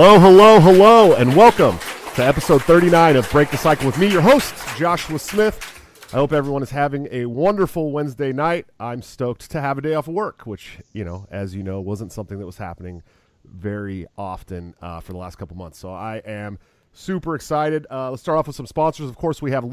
Hello, hello, hello, and welcome to episode 39 of Break the Cycle with me, your host, Joshua Smith. I hope everyone is having a wonderful Wednesday night. I'm stoked to have a day off of work, which, you know, as you know, wasn't something that was happening very often uh, for the last couple months. So I am super excited. Uh, let's start off with some sponsors. Of course, we have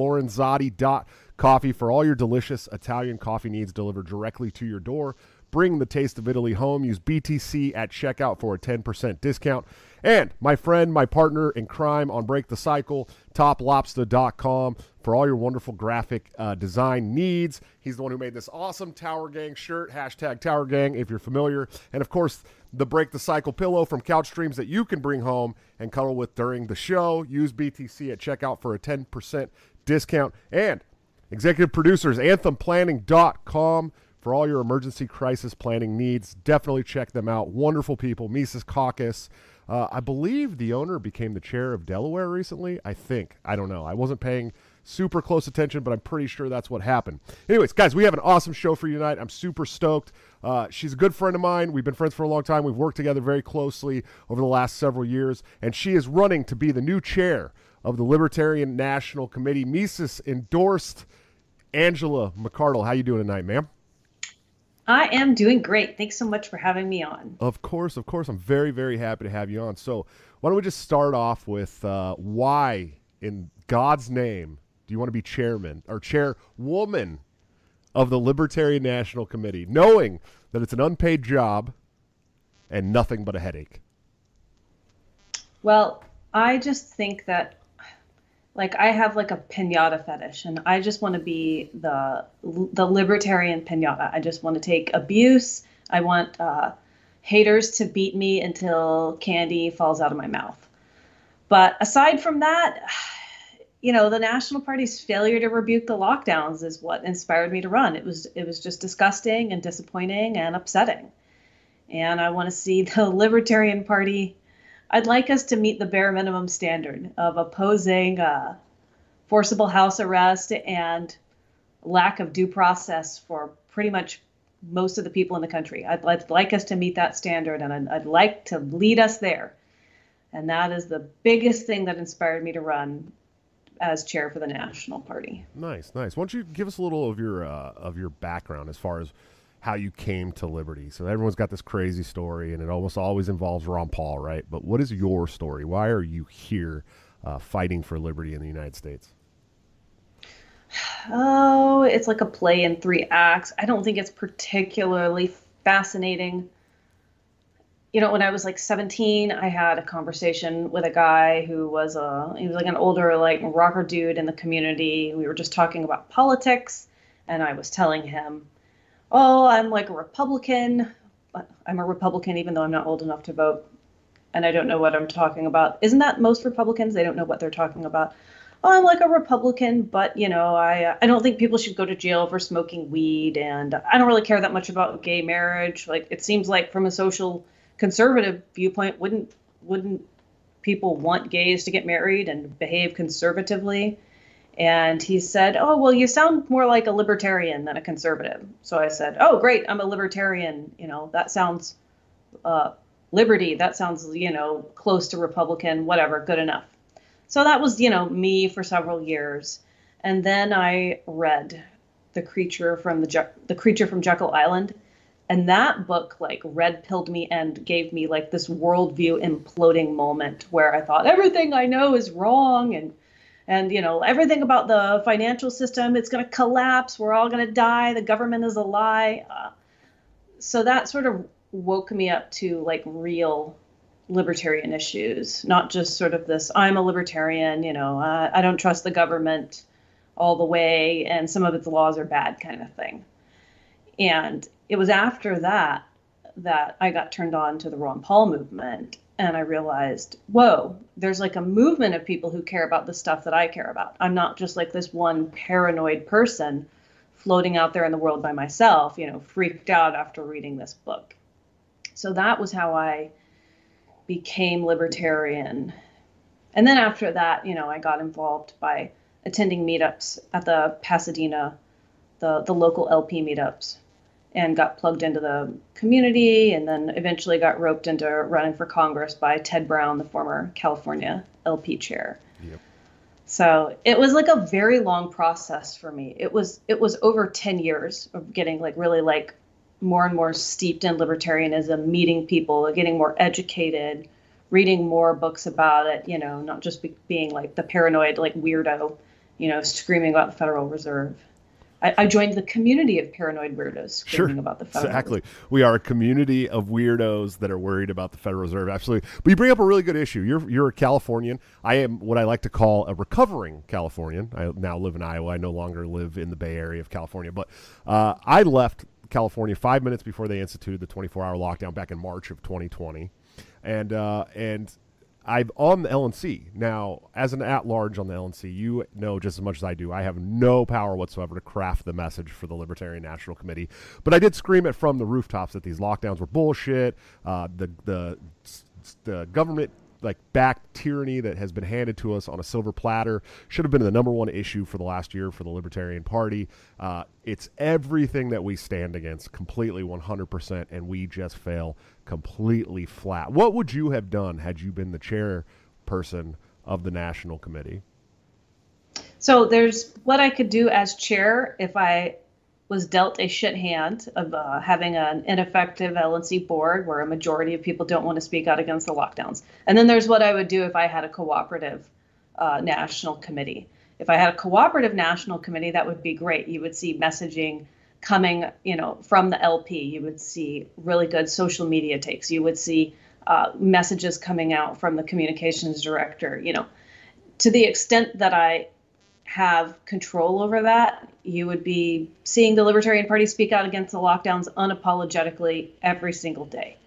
Coffee for all your delicious Italian coffee needs delivered directly to your door. Bring the taste of Italy home. Use BTC at checkout for a 10% discount. And my friend, my partner in crime on Break the Cycle, toplobster.com for all your wonderful graphic uh, design needs. He's the one who made this awesome Tower Gang shirt, hashtag Tower Gang if you're familiar. And of course, the Break the Cycle pillow from Couch Streams that you can bring home and cuddle with during the show. Use BTC at checkout for a 10% discount. And executive producers, anthemplanning.com for all your emergency crisis planning needs. Definitely check them out. Wonderful people. Mises Caucus. Uh, I believe the owner became the chair of Delaware recently. I think. I don't know. I wasn't paying super close attention, but I'm pretty sure that's what happened. Anyways, guys, we have an awesome show for you tonight. I'm super stoked. Uh, she's a good friend of mine. We've been friends for a long time. We've worked together very closely over the last several years, and she is running to be the new chair of the Libertarian National Committee. Mises endorsed Angela McArdle. How you doing tonight, ma'am? I am doing great. Thanks so much for having me on. Of course, of course. I'm very, very happy to have you on. So, why don't we just start off with uh, why, in God's name, do you want to be chairman or chairwoman of the Libertarian National Committee, knowing that it's an unpaid job and nothing but a headache? Well, I just think that like I have like a pinata fetish, and I just want to be the the libertarian pinata. I just want to take abuse. I want uh, haters to beat me until candy falls out of my mouth. But aside from that, you know, the National Party's failure to rebuke the lockdowns is what inspired me to run. It was it was just disgusting and disappointing and upsetting. And I want to see the Libertarian Party I'd like us to meet the bare minimum standard of opposing uh, forcible house arrest and lack of due process for pretty much most of the people in the country. I'd, I'd like us to meet that standard, and I'd, I'd, like to lead us there. And that is the biggest thing that inspired me to run as chair for the National Party. Nice, nice. Why don't you give us a little of your uh, of your background as far as how you came to Liberty. So everyone's got this crazy story, and it almost always involves Ron Paul, right? But what is your story? Why are you here uh, fighting for liberty in the United States? Oh, it's like a play in three acts. I don't think it's particularly fascinating. You know, when I was like 17, I had a conversation with a guy who was a he was like an older like rocker dude in the community. We were just talking about politics, and I was telling him oh, I'm like a Republican. I'm a Republican even though I'm not old enough to vote and I don't know what I'm talking about. Isn't that most Republicans? They don't know what they're talking about. Oh, I'm like a Republican, but you know, I uh, I don't think people should go to jail for smoking weed, and I don't really care that much about gay marriage. Like it seems like from a social conservative viewpoint, wouldn't wouldn't people want gays to get married and behave conservatively? And he said, Oh, well, you sound more like a libertarian than a conservative. So I said, Oh, great. I'm a libertarian. You know, that sounds uh, liberty. That sounds, you know, close to Republican, whatever, good enough. So that was, you know, me for several years. And then I read The Creature from the, Je- the Creature from Jekyll Island. And that book like red pilled me and gave me like this worldview imploding moment where I thought everything I know is wrong and and you know everything about the financial system it's going to collapse we're all going to die the government is a lie. Uh, so that sort of woke me up to like real libertarian issues not just sort of this i'm a libertarian you know uh, i don't trust the government all the way and some of its laws are bad kind of thing. And it was after that that i got turned on to the ron paul movement and I realized, whoa, there's like a movement of people who care about the stuff that I care about. I'm not just like this one paranoid person floating out there in the world by myself, you know, freaked out after reading this book. So that was how I became libertarian. And then after that, you know, I got involved by attending meetups at the Pasadena, the, the local LP meetups. And got plugged into the community and then eventually got roped into running for Congress by Ted Brown, the former California LP chair. Yep. So it was like a very long process for me. It was it was over 10 years of getting like really like more and more steeped in libertarianism, meeting people, getting more educated, reading more books about it, you know, not just be, being like the paranoid like weirdo, you know, screaming about the Federal Reserve. I, I joined the community of paranoid weirdos screaming sure. about the Federal Exactly. We are a community of weirdos that are worried about the Federal Reserve. Absolutely. But you bring up a really good issue. You're you're a Californian. I am what I like to call a recovering Californian. I now live in Iowa. I no longer live in the Bay Area of California. But uh, I left California five minutes before they instituted the 24-hour lockdown back in March of 2020, and uh, and I'm on the LNC now. As an at-large on the LNC, you know just as much as I do. I have no power whatsoever to craft the message for the Libertarian National Committee, but I did scream it from the rooftops that these lockdowns were bullshit. Uh, the the the government like back tyranny that has been handed to us on a silver platter should have been the number one issue for the last year for the Libertarian Party. Uh, it's everything that we stand against completely 100%, and we just fail completely flat. What would you have done had you been the chairperson of the National Committee? So there's what I could do as chair if I was dealt a shit hand of uh, having an ineffective LNC board where a majority of people don't want to speak out against the lockdowns. And then there's what I would do if I had a cooperative uh, national committee. If I had a cooperative national committee, that would be great. You would see messaging coming, you know, from the LP. You would see really good social media takes. You would see uh, messages coming out from the communications director. You know, to the extent that I have control over that, you would be seeing the Libertarian Party speak out against the lockdowns unapologetically every single day.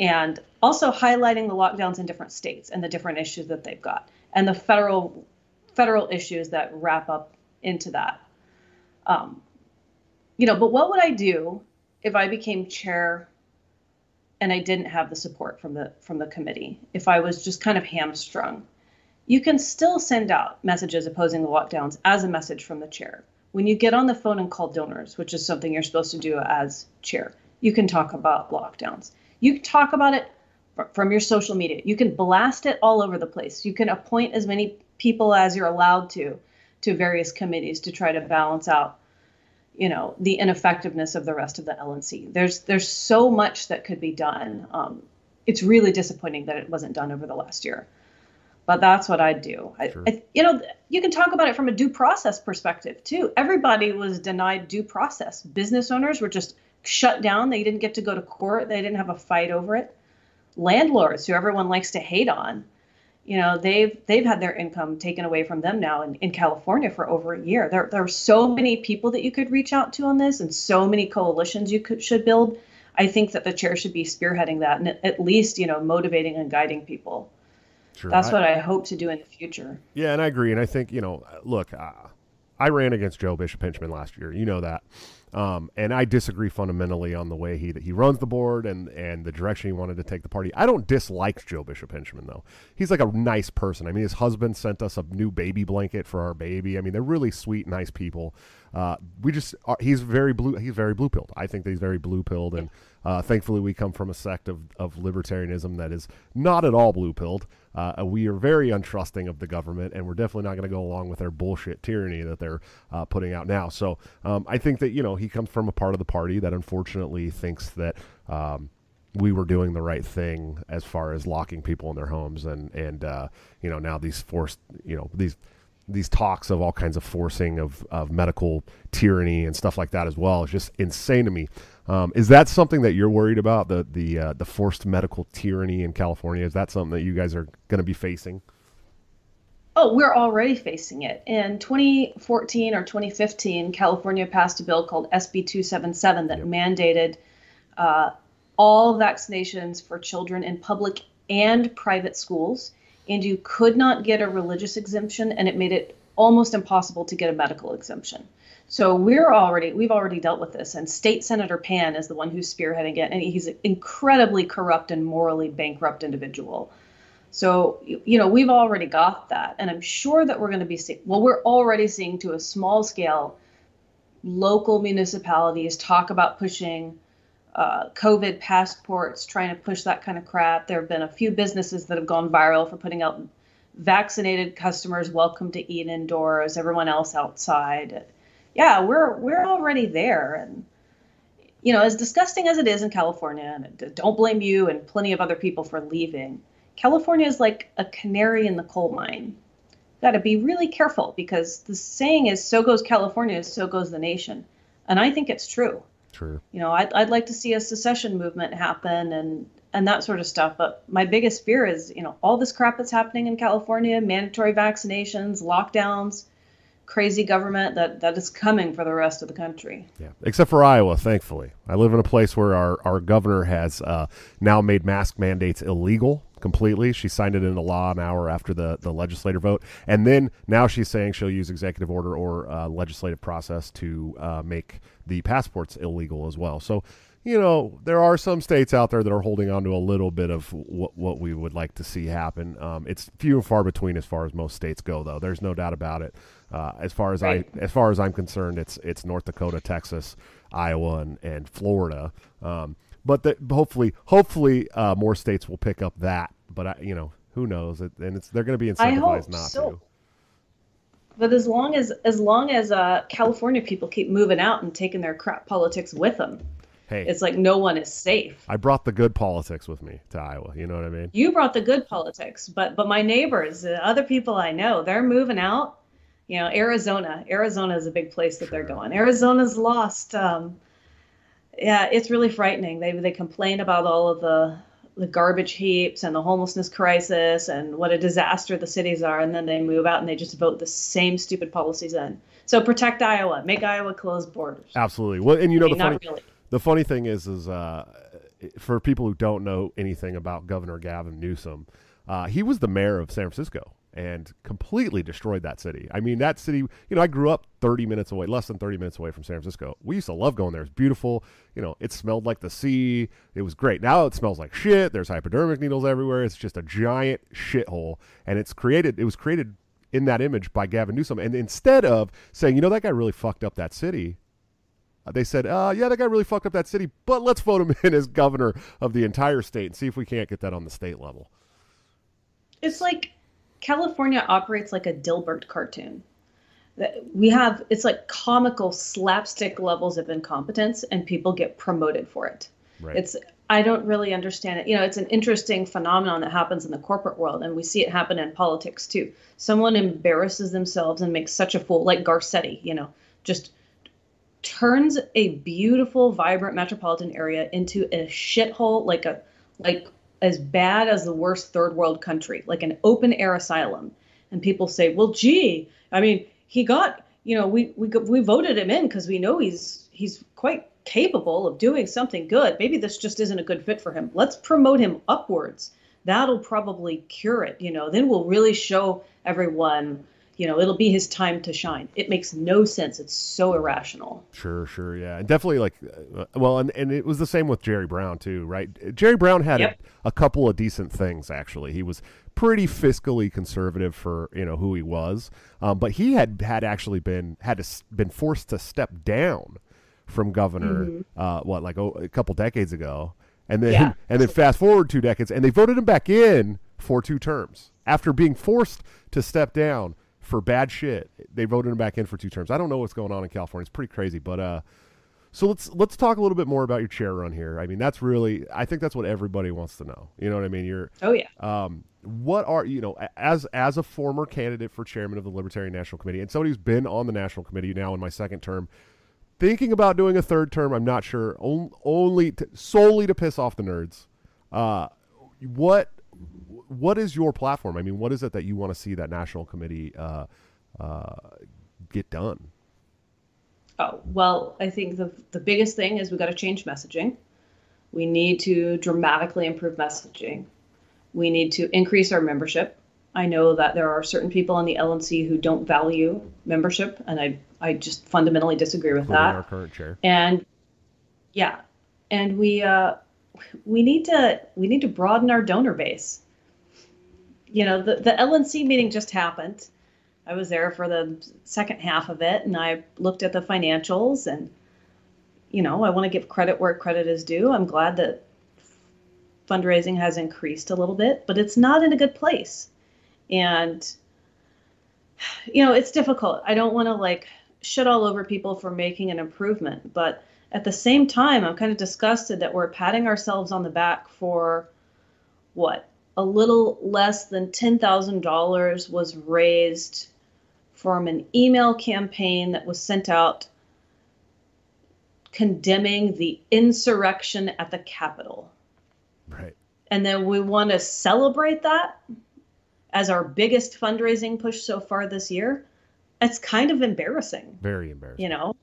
And also highlighting the lockdowns in different states and the different issues that they've got and the federal federal issues that wrap up into that. Um, you know, but what would I do if I became chair and I didn't have the support from the from the committee? If I was just kind of hamstrung you can still send out messages opposing the lockdowns as a message from the chair. When you get on the phone and call donors, which is something you're supposed to do as chair, you can talk about lockdowns. You can talk about it from your social media. You can blast it all over the place. You can appoint as many people as you're allowed to to various committees to try to balance out you know the ineffectiveness of the rest of the LNC. There's there's so much that could be done. Um, it's really disappointing that it wasn't done over the last year but that's what I'd do. Sure. I, you know, you can talk about it from a due process perspective too. Everybody was denied due process. Business owners were just shut down. They didn't get to go to court. They didn't have a fight over it. Landlords, who everyone likes to hate on, you know, they've they've had their income taken away from them now in, in California for over a year. There there are so many people that you could reach out to on this, and so many coalitions you could should build. I think that the chair should be spearheading that and at least you know motivating and guiding people. Sure. That's I, what I hope to do in the future. Yeah, and I agree. And I think you know, look, uh, I ran against Joe Bishop Henchman last year. You know that. Um, and I disagree fundamentally on the way he that he runs the board and and the direction he wanted to take the party. I don't dislike Joe Bishop Henchman though. He's like a nice person. I mean, his husband sent us a new baby blanket for our baby. I mean, they're really sweet, nice people. Uh, we just are, he's very blue. He's very blue pilled. I think that he's very blue pilled, and uh, thankfully we come from a sect of of libertarianism that is not at all blue pilled. Uh, we are very untrusting of the government, and we're definitely not going to go along with their bullshit tyranny that they're uh, putting out now. So um, I think that you know he comes from a part of the party that unfortunately thinks that. Um, we were doing the right thing as far as locking people in their homes and and uh, you know now these forced you know these these talks of all kinds of forcing of, of medical tyranny and stuff like that as well is just insane to me. Um, is that something that you're worried about the the uh, the forced medical tyranny in California? Is that something that you guys are going to be facing? Oh, we're already facing it. In 2014 or 2015, California passed a bill called SB 277 that yep. mandated uh, all vaccinations for children in public and private schools and you could not get a religious exemption, and it made it almost impossible to get a medical exemption. So we're already we've already dealt with this, and State Senator Pan is the one who's spearheading it, and he's an incredibly corrupt and morally bankrupt individual. So you know we've already got that, and I'm sure that we're going to be seeing. Well, we're already seeing to a small scale local municipalities talk about pushing uh, COVID passports, trying to push that kind of crap. There have been a few businesses that have gone viral for putting out vaccinated customers welcome to eat indoors, everyone else outside. Yeah, we're we're already there, and you know, as disgusting as it is in California, and don't blame you and plenty of other people for leaving. California is like a canary in the coal mine. Got to be really careful because the saying is, "So goes California, so goes the nation," and I think it's true. True. You know, I'd, I'd like to see a secession movement happen and and that sort of stuff. But my biggest fear is, you know, all this crap that's happening in California, mandatory vaccinations, lockdowns, crazy government that that is coming for the rest of the country. Yeah, except for Iowa, thankfully. I live in a place where our, our governor has uh, now made mask mandates illegal completely. She signed it into law an hour after the, the legislative vote. And then now she's saying she'll use executive order or uh, legislative process to uh, make the passports illegal as well. So, you know, there are some states out there that are holding on to a little bit of what, what we would like to see happen. Um, it's few and far between as far as most states go, though. There's no doubt about it. Uh, as far as right. I, as far as I'm concerned, it's it's North Dakota, Texas, Iowa, and, and Florida. Um, but the, hopefully, hopefully, uh, more states will pick up that. But I, you know, who knows? It, and it's they're going to be incentivized not so. to. But as long as as long as uh, California people keep moving out and taking their crap politics with them, hey, it's like no one is safe. I brought the good politics with me to Iowa. You know what I mean? You brought the good politics, but but my neighbors, the other people I know, they're moving out. You know, Arizona. Arizona is a big place that sure. they're going. Arizona's lost. Um, yeah, it's really frightening. They they complain about all of the the garbage heaps and the homelessness crisis and what a disaster the cities are, and then they move out and they just vote the same stupid policies in. So protect Iowa, make Iowa close borders. Absolutely. Well, and you know I mean, the funny really. the funny thing is is uh, for people who don't know anything about Governor Gavin Newsom, uh, he was the mayor of San Francisco and completely destroyed that city. I mean, that city, you know, I grew up 30 minutes away, less than 30 minutes away from San Francisco. We used to love going there. It's beautiful. You know, it smelled like the sea. It was great. Now it smells like shit. There's hypodermic needles everywhere. It's just a giant shithole. And it's created, it was created in that image by Gavin Newsom. And instead of saying, you know, that guy really fucked up that city, uh, they said, uh, yeah, that guy really fucked up that city, but let's vote him in as governor of the entire state and see if we can't get that on the state level. It's like California operates like a Dilbert cartoon. We have it's like comical slapstick levels of incompetence, and people get promoted for it. Right. It's I don't really understand it. You know, it's an interesting phenomenon that happens in the corporate world, and we see it happen in politics too. Someone embarrasses themselves and makes such a fool, like Garcetti. You know, just turns a beautiful, vibrant metropolitan area into a shithole, like a like as bad as the worst third world country, like an open air asylum. And people say, well, gee, I mean, he got, you know, we we we voted him in because we know he's he's quite capable of doing something good. Maybe this just isn't a good fit for him. Let's promote him upwards. That'll probably cure it. You know, then we'll really show everyone you know it'll be his time to shine. It makes no sense. It's so irrational. Sure sure yeah. And definitely like uh, well and, and it was the same with jerry brown too right? Jerry brown had yep. a, a, couple of decent things actually. He was pretty fiscally conservative for you know who he was um, but he had had actually been had to, been forced to step down from governor mm-hmm. uh, what like oh, a couple decades ago. And then yeah. and then fast forward two decades and they voted him back in for two terms after being forced to step down for bad shit. They voted him back in for two terms. I don't know what's going on in California. It's pretty crazy, but uh, so let's let's talk a little bit more about your chair run here. I mean, that's really I think that's what everybody wants to know. You know what I mean? You're oh yeah. Um, what are you know as as a former candidate for chairman of the Libertarian National Committee and somebody who's been on the national committee now in my second term, thinking about doing a third term. I'm not sure. only to, solely to piss off the nerds. Uh, what what is your platform? I mean, what is it that you want to see that national committee uh, uh, get done? Oh well, I think the the biggest thing is we got to change messaging. We need to dramatically improve messaging. We need to increase our membership. I know that there are certain people in the LNC who don't value membership, and I I just fundamentally disagree with Including that. Our current chair. And yeah, and we uh, we need to we need to broaden our donor base you know, the, the LNC meeting just happened. I was there for the second half of it, and I looked at the financials, and you know, I want to give credit where credit is due. I'm glad that fundraising has increased a little bit, but it's not in a good place, and you know, it's difficult. I don't want to like shit all over people for making an improvement, but at the same time, I'm kind of disgusted that we're patting ourselves on the back for what a little less than $10,000 was raised from an email campaign that was sent out condemning the insurrection at the Capitol. Right. And then we want to celebrate that as our biggest fundraising push so far this year. It's kind of embarrassing. Very embarrassing. You know,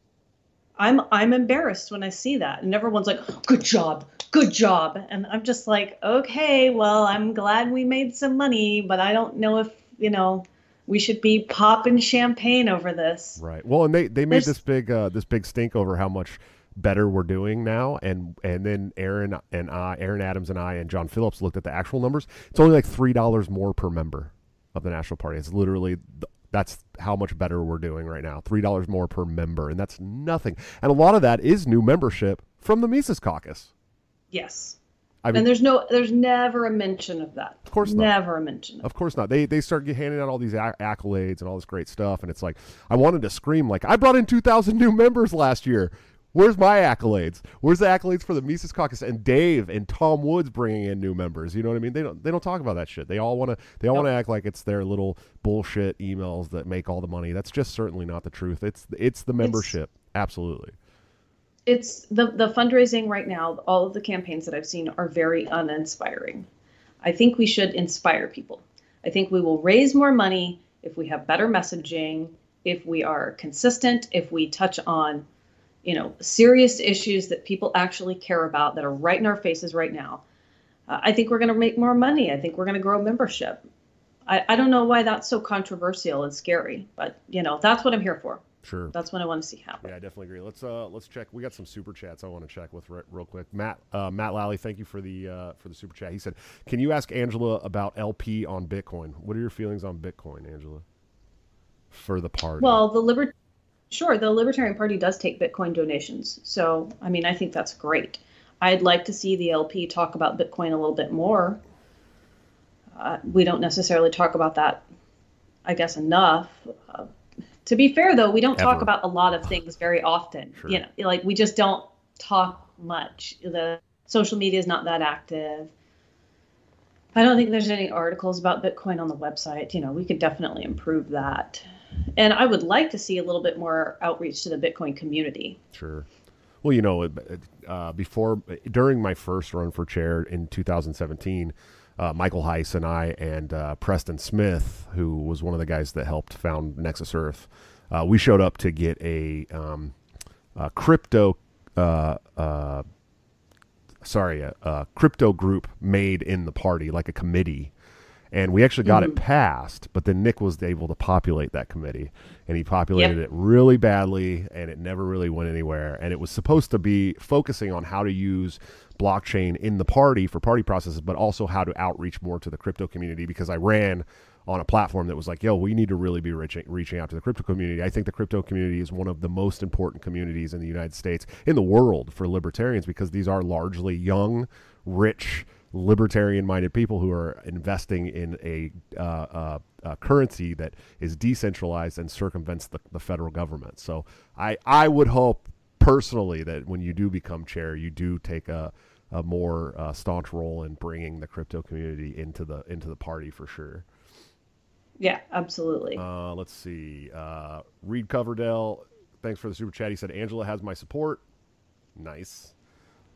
I'm I'm embarrassed when I see that, and everyone's like, "Good job, good job," and I'm just like, "Okay, well, I'm glad we made some money, but I don't know if you know we should be popping champagne over this." Right. Well, and they they made There's, this big uh, this big stink over how much better we're doing now, and and then Aaron and I, Aaron Adams and I, and John Phillips looked at the actual numbers. It's only like three dollars more per member of the National Party. It's literally that's how much better we're doing right now. Three dollars more per member, and that's nothing. And a lot of that is new membership from the Mises Caucus. Yes. I mean, and there's no, there's never a mention of that. Of course, not. never a mention. Of, of course not. They they start handing out all these accolades and all this great stuff, and it's like I wanted to scream like I brought in 2,000 new members last year. Where's my accolades? Where's the accolades for the Mises Caucus and Dave and Tom Woods bringing in new members? You know what I mean? They don't they don't talk about that shit. They all want to they all nope. want to act like it's their little bullshit emails that make all the money. That's just certainly not the truth. It's it's the membership. It's, Absolutely. It's the the fundraising right now. All of the campaigns that I've seen are very uninspiring. I think we should inspire people. I think we will raise more money if we have better messaging, if we are consistent, if we touch on you know, serious issues that people actually care about that are right in our faces right now, uh, I think we're going to make more money. I think we're going to grow membership. I, I don't know why that's so controversial and scary, but you know, that's what I'm here for. Sure. That's what I want to see happen. Yeah, I definitely agree. Let's uh let's check. We got some super chats I want to check with re- real quick. Matt uh, Matt Lally, thank you for the uh, for the super chat. He said, "Can you ask Angela about LP on Bitcoin? What are your feelings on Bitcoin, Angela?" For the party. Well, the liber- Sure, the Libertarian Party does take Bitcoin donations. So, I mean, I think that's great. I'd like to see the LP talk about Bitcoin a little bit more. Uh, we don't necessarily talk about that, I guess, enough. Uh, to be fair, though, we don't Ever. talk about a lot of things very often. Sure. You know, like we just don't talk much. The social media is not that active. I don't think there's any articles about Bitcoin on the website. You know, we could definitely improve that and I would like to see a little bit more outreach to the Bitcoin community. Sure. Well, you know, uh, before during my first run for chair in 2017, uh, Michael Heise and I and uh, Preston Smith, who was one of the guys that helped found Nexus Earth, uh, we showed up to get a, um, a crypto, uh, uh, sorry, a, a, crypto group made in the party, like a committee and we actually got mm-hmm. it passed but then nick was able to populate that committee and he populated yep. it really badly and it never really went anywhere and it was supposed to be focusing on how to use blockchain in the party for party processes but also how to outreach more to the crypto community because i ran on a platform that was like, yo, we need to really be reaching, reaching out to the crypto community. I think the crypto community is one of the most important communities in the United States, in the world for libertarians, because these are largely young, rich, libertarian minded people who are investing in a, uh, uh, a, currency that is decentralized and circumvents the, the federal government. So I, I would hope personally that when you do become chair, you do take a, a more uh, staunch role in bringing the crypto community into the into the party for sure. Yeah, absolutely. Uh, let's see. Uh, Reed Coverdale, thanks for the super chat. He said Angela has my support. Nice.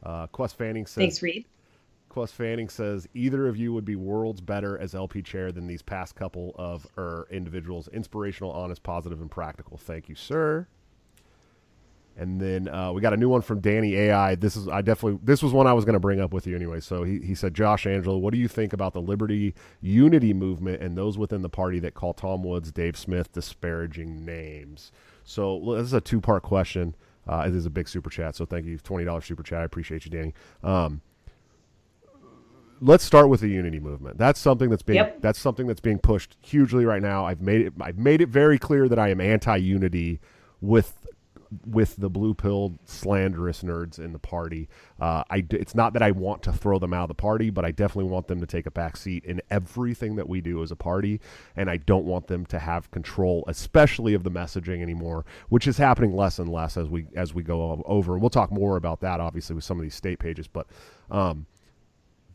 Uh, Quest Fanning says. Thanks, Reed. Quest Fanning says either of you would be worlds better as LP chair than these past couple of er, individuals. Inspirational, honest, positive, and practical. Thank you, sir. And then uh, we got a new one from Danny AI. This is I definitely this was one I was going to bring up with you anyway. So he, he said, Josh Angelo, what do you think about the Liberty Unity movement and those within the party that call Tom Woods, Dave Smith disparaging names? So this is a two part question. Uh, it is a big super chat, so thank you, twenty dollars super chat. I appreciate you, Danny. Um, let's start with the unity movement. That's something that's being Yep. that's something that's being pushed hugely right now. I've made it I've made it very clear that I am anti-unity with with the blue pill slanderous nerds in the party. Uh, I it's not that I want to throw them out of the party, but I definitely want them to take a back seat in everything that we do as a party, and I don't want them to have control, especially of the messaging anymore, which is happening less and less as we as we go over. And we'll talk more about that, obviously, with some of these state pages, but. Um,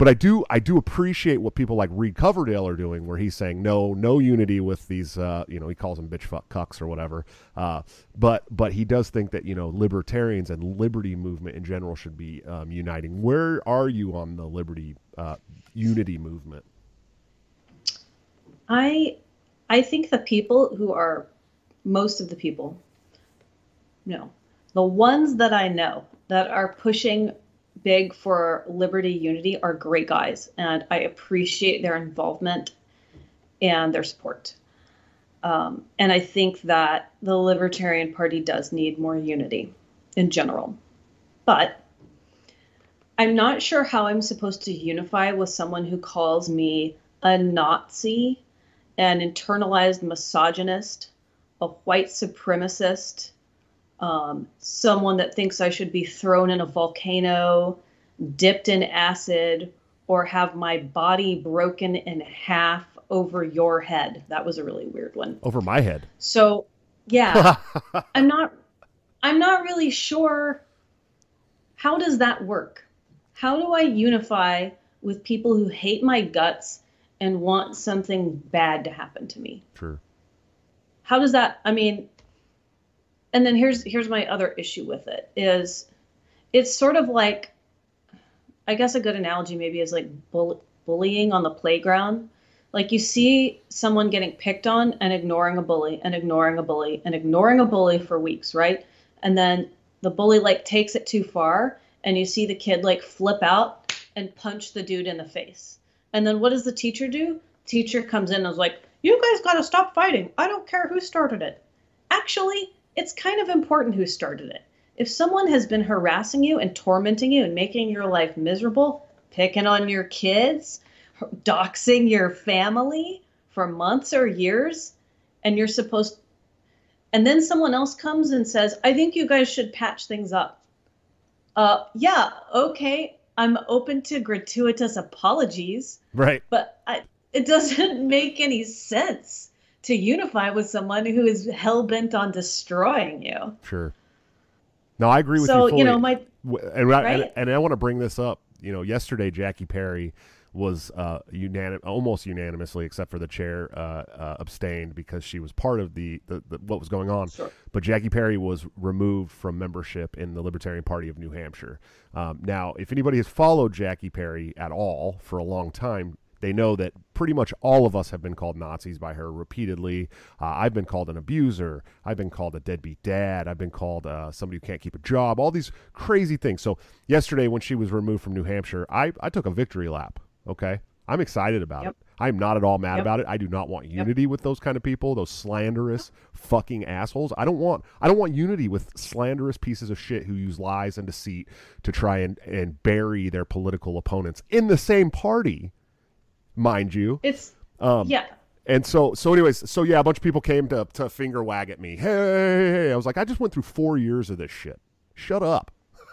but I do I do appreciate what people like Reed Coverdale are doing, where he's saying no no unity with these uh, you know he calls them bitch fuck cucks or whatever. Uh, but but he does think that you know libertarians and liberty movement in general should be um, uniting. Where are you on the liberty uh, unity movement? I I think the people who are most of the people no the ones that I know that are pushing big for liberty unity are great guys and I appreciate their involvement and their support. Um, and I think that the Libertarian Party does need more unity in general. But I'm not sure how I'm supposed to unify with someone who calls me a Nazi, an internalized misogynist, a white supremacist, um, someone that thinks I should be thrown in a volcano, dipped in acid, or have my body broken in half over your head. That was a really weird one. Over my head. So, yeah, I'm not I'm not really sure how does that work? How do I unify with people who hate my guts and want something bad to happen to me? Sure. How does that I mean and then here's here's my other issue with it is it's sort of like I guess a good analogy maybe is like bull, bullying on the playground. Like you see someone getting picked on and ignoring a bully and ignoring a bully and ignoring a bully for weeks, right? And then the bully like takes it too far and you see the kid like flip out and punch the dude in the face. And then what does the teacher do? Teacher comes in and is like, "You guys got to stop fighting. I don't care who started it." Actually, it's kind of important who started it. If someone has been harassing you and tormenting you and making your life miserable, picking on your kids, doxing your family for months or years, and you're supposed and then someone else comes and says, "I think you guys should patch things up." Uh, yeah, okay. I'm open to gratuitous apologies, Right. but I, it doesn't make any sense to unify with someone who is hell bent on destroying you. Sure. No, I agree with So, you So you know, my and, I- and, Right? and I want to bring this up. You know, yesterday Jackie Perry was uh, unanim- almost unanimously, except for the chair, uh, uh, abstained because she was part of the, the, the what was going on. Sure. But Jackie Perry was removed from membership in the Libertarian Party of New Hampshire. Um, now, if anybody has followed Jackie Perry at all for a long time, they know that pretty much all of us have been called Nazis by her repeatedly. Uh, I've been called an abuser. I've been called a deadbeat dad. I've been called uh, somebody who can't keep a job. All these crazy things. So yesterday, when she was removed from New Hampshire, I, I took a victory lap. Okay, I'm excited about Yep. it. I'm not at all mad Yep. about it. I do not want unity with those kind of people, those slanderous fucking assholes. I don't want I don't want unity with slanderous pieces of shit who use lies and deceit to try and, and bury their political opponents in the same party, mind you. it's Um, yeah. and so, so, anyways, so yeah, a bunch of people came to to finger wag at me. Hey, hey, hey. I was like, I just went through four years of this shit. Shut up.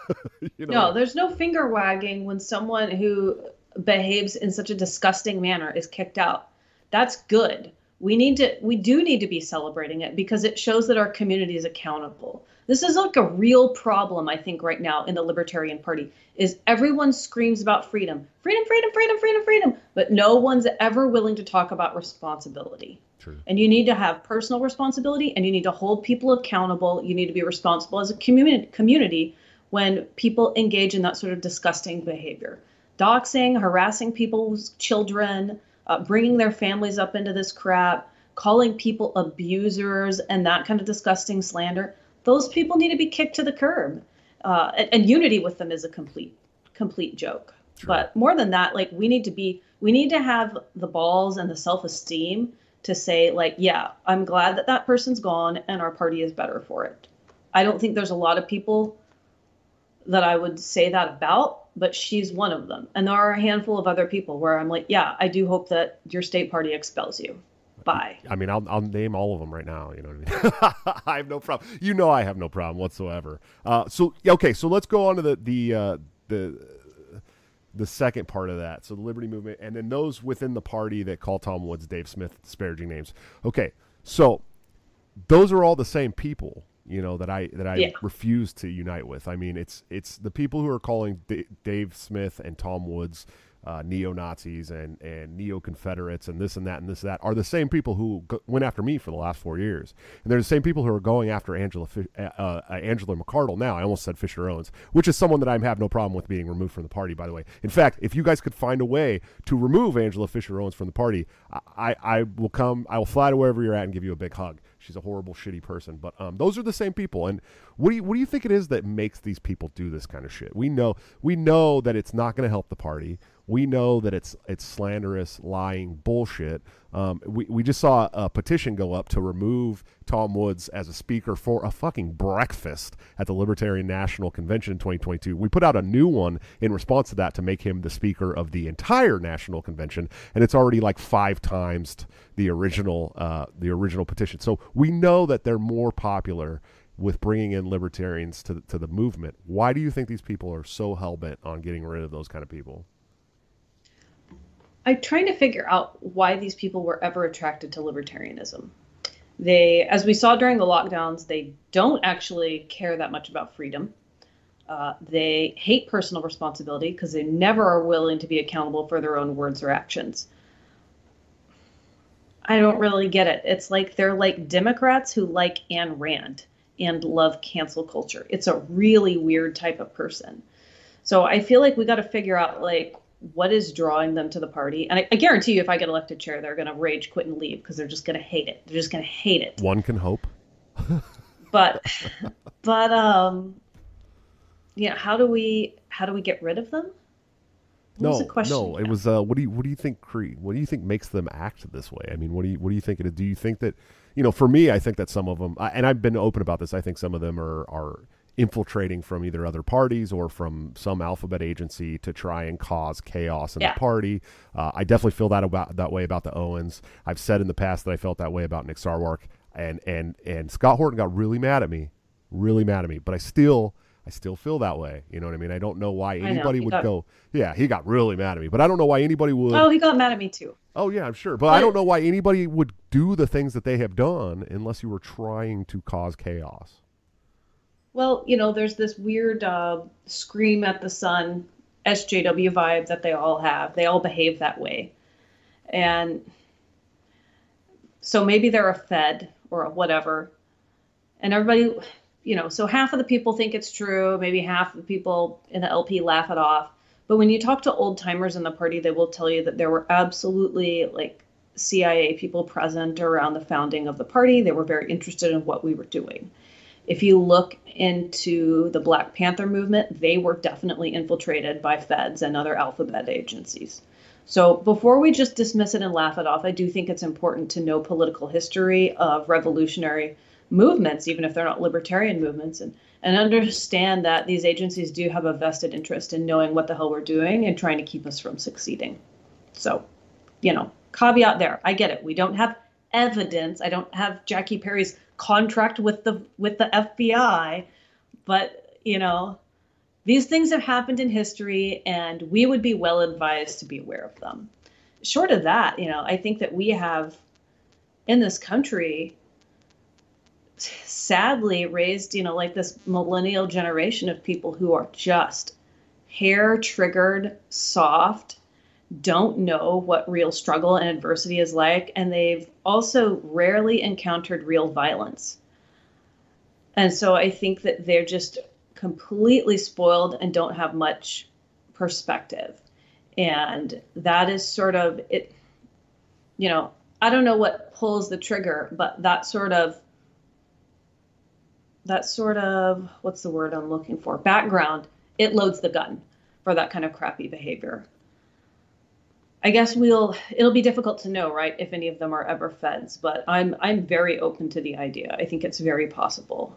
you know, No, there's no finger wagging when someone who behaves in such a disgusting manner is kicked out. That's good. We need to we do need to be celebrating it because it shows that our community is accountable. This is like a real problem I think right now in the Libertarian Party is everyone screams about freedom. Freedom, freedom, freedom, freedom, freedom, but no one's ever willing to talk about responsibility. True. And you need to have personal responsibility and you need to hold people accountable. You need to be responsible as a community community when people engage in that sort of disgusting behavior. Doxing, harassing people's children, uh, bringing their families up into this crap, calling people abusers, and that kind of disgusting slander. Those people need to be kicked to the curb. Uh, and, and unity with them is a complete, complete joke. Sure. But more than that, like we need to be, we need to have the balls and the self-esteem to say, like, yeah, I'm glad that that person's gone, and our party is better for it. I don't think there's a lot of people that I would say that about, but she's one of them. And there are a handful of other people where I'm like, yeah, I do hope that your state party expels you. Bye. I mean, I'll, I'll name all of them right now. You know what I mean? I have no problem. You know, I have no problem whatsoever. Uh, so okay, so let's go on to the the uh, the the second part of that. So the Liberty Movement, and then those within the party that call Tom Woods, Dave Smith disparaging names. Okay, so those are all the same people, you know, that I that I yeah. refuse to unite with. I mean, it's it's the people who are calling D- Dave Smith and Tom Woods uh, neo Nazis and and neo Confederates and this and that and this and that are the same people who go, went after me for the last four years, and they're the same people who are going after Angela uh, uh, Angela McArdle now. I almost said Fisher Owens, which is someone that I have no problem with being removed from the party. By the way, in fact, if you guys could find a way to remove Angela Fisher Owens from the party, I, I will come. I will fly to wherever you're at and give you a big hug. She's a horrible, shitty person. But um, those are the same people. And what do you what do you think it is that makes these people do this kind of shit? We know we know that it's not going to help the party. We know that it's it's slanderous, lying bullshit. Um, we, we just saw a petition go up to remove Tom Woods as a speaker for a fucking breakfast at the Libertarian National Convention in 2022. We put out a new one in response to that to make him the speaker of the entire national convention, and it's already like five times the original uh, the original petition. So we know that they're more popular with bringing in libertarians to to the movement. Why do you think these people are so hell bent on getting rid of those kind of people? I'm trying to figure out why these people were ever attracted to libertarianism. They, as we saw during the lockdowns, they don't actually care that much about freedom. Uh, they hate personal responsibility because they never are willing to be accountable for their own words or actions. I don't really get it. It's like they're like Democrats who like Ayn Rand and love cancel culture. It's a really weird type of person. So I feel like we got to figure out like what is drawing them to the party. And I, I guarantee you, if I get elected chair, they're going to rage, quit, and leave because they're just going to hate it. They're just going to hate it. One can hope. but, but, um, yeah, how do we how do we get rid of them? What no, no. It was uh, what do you what do you think Creed? What do you think makes them act this way? I mean, what do you what do you think it is? Do you think that you know? For me, I think that some of them, and I've been open about this. I think some of them are are infiltrating from either other parties or from some alphabet agency to try and cause chaos in yeah. the party. Uh, I definitely feel that about that way about the Owens. I've said in the past that I felt that way about Nick Sarwark, and and and Scott Horton got really mad at me, really mad at me. But I still. I still feel that way. You know what I mean? I don't know why anybody know, would got, go. Yeah, he got really mad at me, but I don't know why anybody would. Oh, he got mad at me too. Oh yeah, I'm sure, but, but I don't know why anybody would do the things that they have done unless you were trying to cause chaos. Well, you know, there's this weird uh, scream at the sun SJW vibe that they all have. They all behave that way. And so maybe they're a Fed or a whatever. And everybody, you know, so half of the people think it's true. Maybe half of the people in the LP laugh it off. But when you talk to old timers in the party, they will tell you that there were absolutely like CIA people present around the founding of the party. They were very interested in what we were doing. If you look into the Black Panther movement, they were definitely infiltrated by feds and other alphabet agencies. So before we just dismiss it and laugh it off, I do think it's important to know political history of revolutionary movements, even if they're not libertarian movements, and, and understand that these agencies do have a vested interest in knowing what the hell we're doing and trying to keep us from succeeding. So, you know, caveat there. I get it. We don't have evidence. I don't have Jackie Perry's contract with the with the FBI, but you know, these things have happened in history and we would be well advised to be aware of them. Short of that, you know, I think that we have in this country sadly raised, you know, like this millennial generation of people who are just hair triggered, soft, don't know what real struggle and adversity is like, and they've also rarely encountered real violence. And so I think that they're just completely spoiled and don't have much perspective. And that is sort of it, you know, I don't know what pulls the trigger, but that sort of that sort of what's the word I'm looking for? Background, it loads the gun for that kind of crappy behavior. I guess we'll it'll be difficult to know, right, if any of them are ever feds, but I'm I'm very open to the idea. I think it's very possible.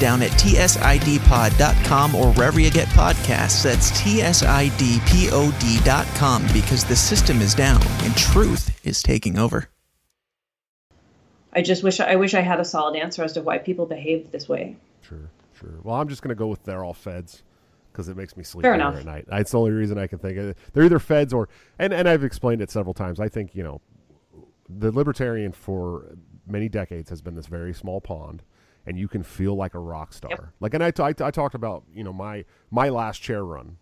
Down at tsidpod.com or wherever you get podcasts. That's tsidpod.com because the system is down and truth is taking over. I just wish I wish I had a solid answer as to why people behave this way. Sure, sure. Well, I'm just gonna go with they're all feds because it makes me sleep Fair better enough. at night. It's the only reason I can think of it. They're either feds or, and and I've explained it several times. I think you know, the libertarian for many decades has been this very small pond, and you can feel like a rock star. Yep. Like, and I, t- I, t- I talked about you know my my last chair run,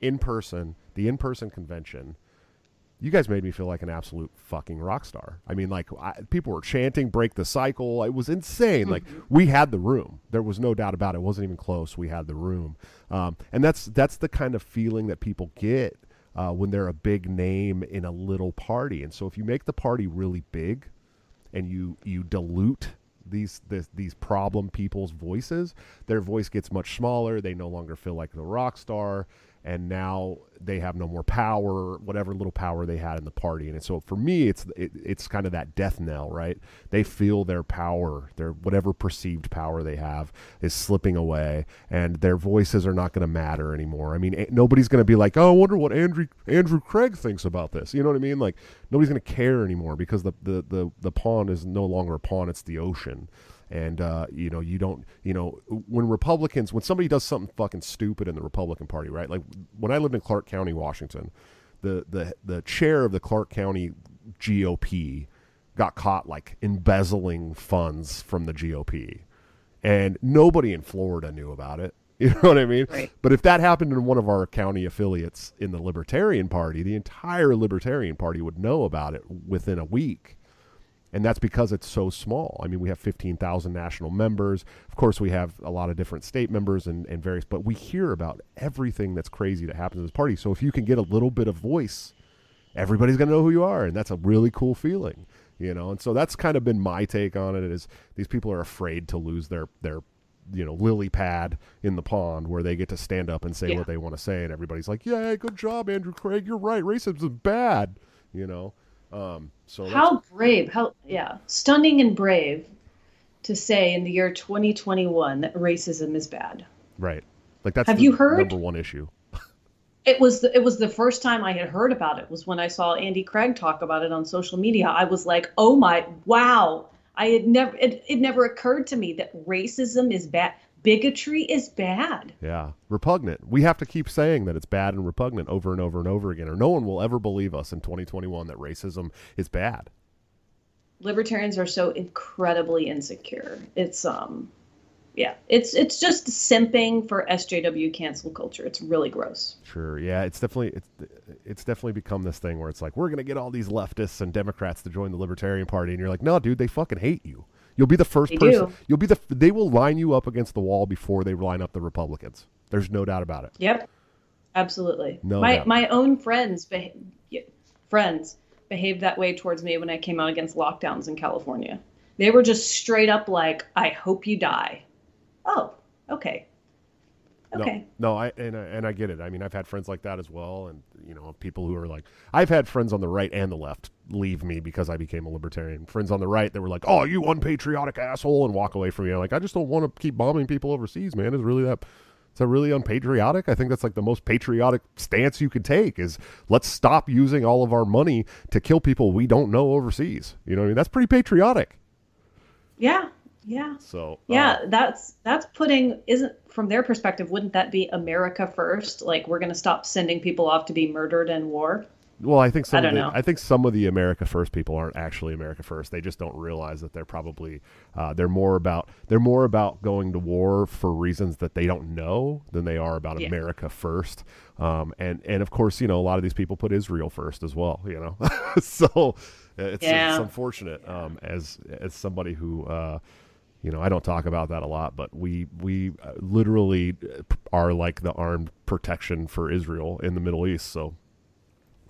in person, the in person convention. You guys made me feel like an absolute fucking rock star. I mean, like I, people were chanting "Break the Cycle." It was insane. Like we had the room. There was no doubt about it. It wasn't even close. We had the room, um, and that's that's the kind of feeling that people get uh, when they're a big name in a little party. And so, if you make the party really big, and you you dilute these this, these problem people's voices, their voice gets much smaller. They no longer feel like the rock star, and now they have no more power, whatever little power they had in the party. And so for me, it's it, it's kind of that death knell, right? They feel their power, their whatever perceived power they have is slipping away, and their voices are not going to matter anymore. I mean, nobody's going to be like, "Oh, I wonder what Andrew Andrew Craig thinks about this." You know what I mean? Like nobody's going to care anymore because the, the the the pond is no longer a pond; it's the ocean and uh, you know you don't you know when republicans when somebody does something fucking stupid in the republican party right? Like when i lived in clark county washington the the the chair of the clark county gop got caught like embezzling funds from the gop and nobody in florida knew about it. You know what i mean? Right. but if that happened in one of our county affiliates in the libertarian party the entire libertarian party would know about it within a week and that's because it's so small. I mean, we have 15,000 national members. Of course, we have a lot of different state members and, and various, but we hear about everything that's crazy that happens in this party. So if you can get a little bit of voice, everybody's going to know who you are, and that's a really cool feeling, you know. And so that's kind of been my take on it. Is these people are afraid to lose their their you know lily pad in the pond where they get to stand up and say Yeah. what they want to say, and everybody's like, "Yeah, good job, Andrew Craig. You're right. Racism is bad," you know. Um, so How brave, how yeah, stunning and brave to say in the year 2021 that racism is bad. Right. Like that's Have the you heard? number one issue. It was the, it was the first time I had heard about it was when I saw Andy Craig talk about it on social media. I was like, "Oh my, wow." I had never it, it never occurred to me that racism is bad. Bigotry is bad. Yeah. Repugnant. We have to keep saying that it's bad and repugnant over and over and over again, or no one will ever believe us in 2021 that racism is bad. Libertarians are so incredibly insecure. It's um yeah, it's it's just simping for SJW cancel culture. It's really gross. Sure. Yeah. It's definitely it's it's definitely become this thing where it's like we're gonna get all these leftists and Democrats to join the Libertarian Party, and you're like, no, dude, they fucking hate you. You'll be the first They person. do. You'll be the. They will line you up against the wall before they line up the Republicans. There's no doubt about it. Yep, absolutely. No my doubt. my own friends friends behaved that way towards me when I came out against lockdowns in California. They were just straight up like, "I hope you die." Oh, okay, okay. No, no, I and I, and I get it. I mean, I've had friends like that as well, and you know, people who are like, I've had friends on the right and the left leave me because I became a libertarian. Friends on the right that were like, "Oh, you unpatriotic asshole," and walk away from me. I'm like, I just don't want to keep bombing people overseas, man. Is really that? Is that really unpatriotic? I think that's like the most patriotic stance you could take. Is let's stop using all of our money to kill people we don't know overseas. You know, what I mean, that's pretty patriotic. Yeah, yeah, So uh, yeah. That's that's putting isn't from their perspective. Wouldn't that be America first? Like we're gonna stop sending people off to be murdered in war. Well, I think some I of don't the, know. I think some of the America First people aren't actually America First. They just don't realize that they're probably uh, they're more about they're more about going to war for reasons that they don't know than they are about Yeah. America First. Um, and and of course, you know, a lot of these people put Israel first as well. You know, so it's, it's unfortunate um, as as somebody who. Uh, you know, I don't talk about that a lot, but we we uh, literally uh, are like the armed protection for Israel in the Middle East. So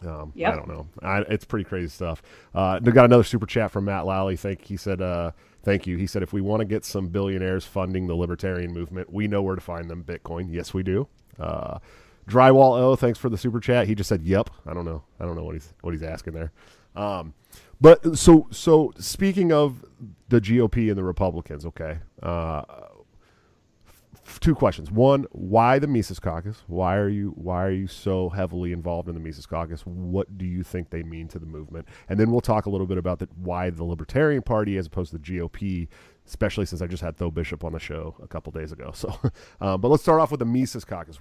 um, yep. I don't know. I, it's pretty crazy stuff. Uh, they got another super chat from Matt Lally. Thank he said, uh, "Thank you." He said, "If we want to get some billionaires funding the libertarian movement, we know where to find them. Bitcoin. Yes, we do." Uh, Drywall O, thanks for the super chat. He just said, "Yep." I don't know. I don't know what he's what he's asking there. Um, but so so speaking of the GOP and the Republicans, okay. Uh, two questions. One, why the Mises Caucus? Why are you why are you so heavily involved in the Mises Caucus? What do you think they mean to the movement? And then we'll talk a little bit about the, why the Libertarian Party as opposed to the GOP, especially since I just had Tho Bishop on the show a couple days ago. So, um, but let's start off with the Mises Caucus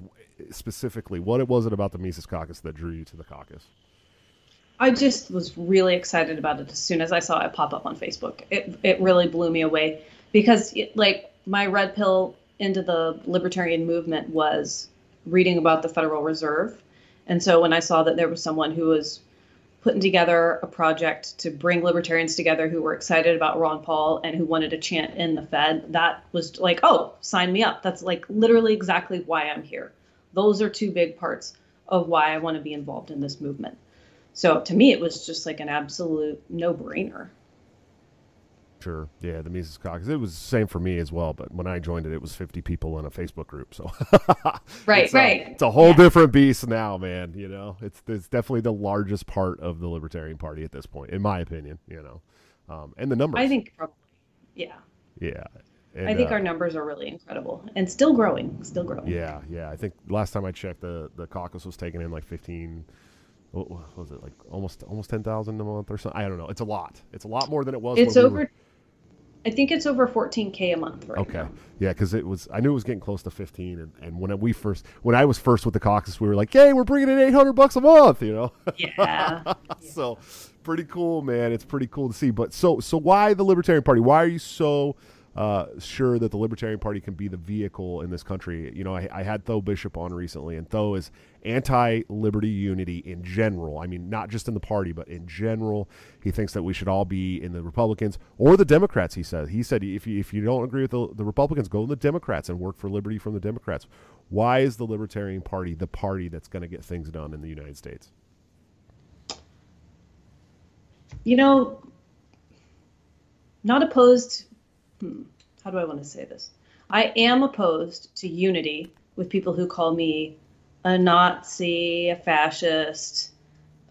specifically. What was it about the Mises Caucus that drew you to the caucus? I just was really excited about it as soon as I saw it pop up on Facebook. It it really blew me away because it, like my red pill into the libertarian movement was reading about the Federal Reserve. And so when I saw that there was someone who was putting together a project to bring libertarians together who were excited about Ron Paul and who wanted to chant in the Fed, that was like, oh, sign me up. That's like literally exactly why I'm here. Those are two big parts of why I want to be involved in this movement. So to me, it was just like an absolute no brainer. Sure. Yeah, the Mises Caucus. It was the same for me as well, but when I joined it, it was 50 people in a Facebook group. So, right, it's right. A, it's a whole yeah. different beast now, man. You know, it's it's definitely the largest part of the Libertarian Party at this point, in my opinion. You know, um, and the numbers. I think, probably, yeah. Yeah. And, I think uh, our numbers are really incredible and still growing, still growing. Yeah, yeah. I think last time I checked, the the caucus was taking in like 15 Oh, what was it like almost almost 10,000 a month or something? I don't know. It's a lot. It's a lot more than it was. It's over. We were... I think it's over 14k a month right okay. Now. Yeah, because it was. I knew it was getting close to 15, and, and when we first, when I was first with the caucus, we were like, "Hey, we're bringing in 800 bucks a month," you know. Yeah. so, pretty cool, man. It's pretty cool to see. But so, so why the Libertarian Party? Why are you so? Uh, sure that the Libertarian Party can be the vehicle in this country. You know, I, I had Tho Bishop on recently, and Tho is anti-liberty unity in general. I mean, not just in the party, but in general. He thinks that we should all be in the Republicans or the Democrats. He said. He said if you if you don't agree with the, the Republicans, go to the Democrats and work for liberty from the Democrats. Why is the Libertarian Party the party that's going to get things done in the United States? You know, not opposed hmm, how do I want to say this? I am opposed to unity with people who call me a Nazi, a fascist,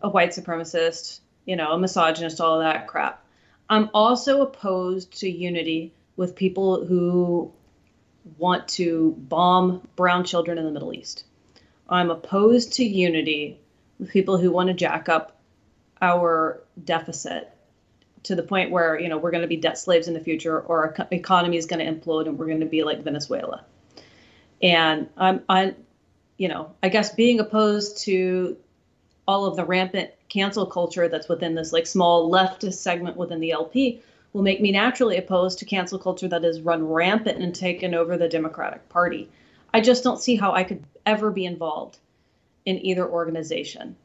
a white supremacist, you know, a misogynist, all that crap. I'm also opposed to unity with people who want to bomb brown children in the Middle East. I'm opposed to unity with people who want to jack up our deficit to the point where you know we're going to be debt slaves in the future or our economy is going to implode and we're going to be like venezuela. And i'm i you know i guess being opposed to all of the rampant cancel culture that's within this like small leftist segment within the lp will make me naturally opposed to cancel culture that has run rampant and taken over the democratic party. I just don't see how i could ever be involved in either organization.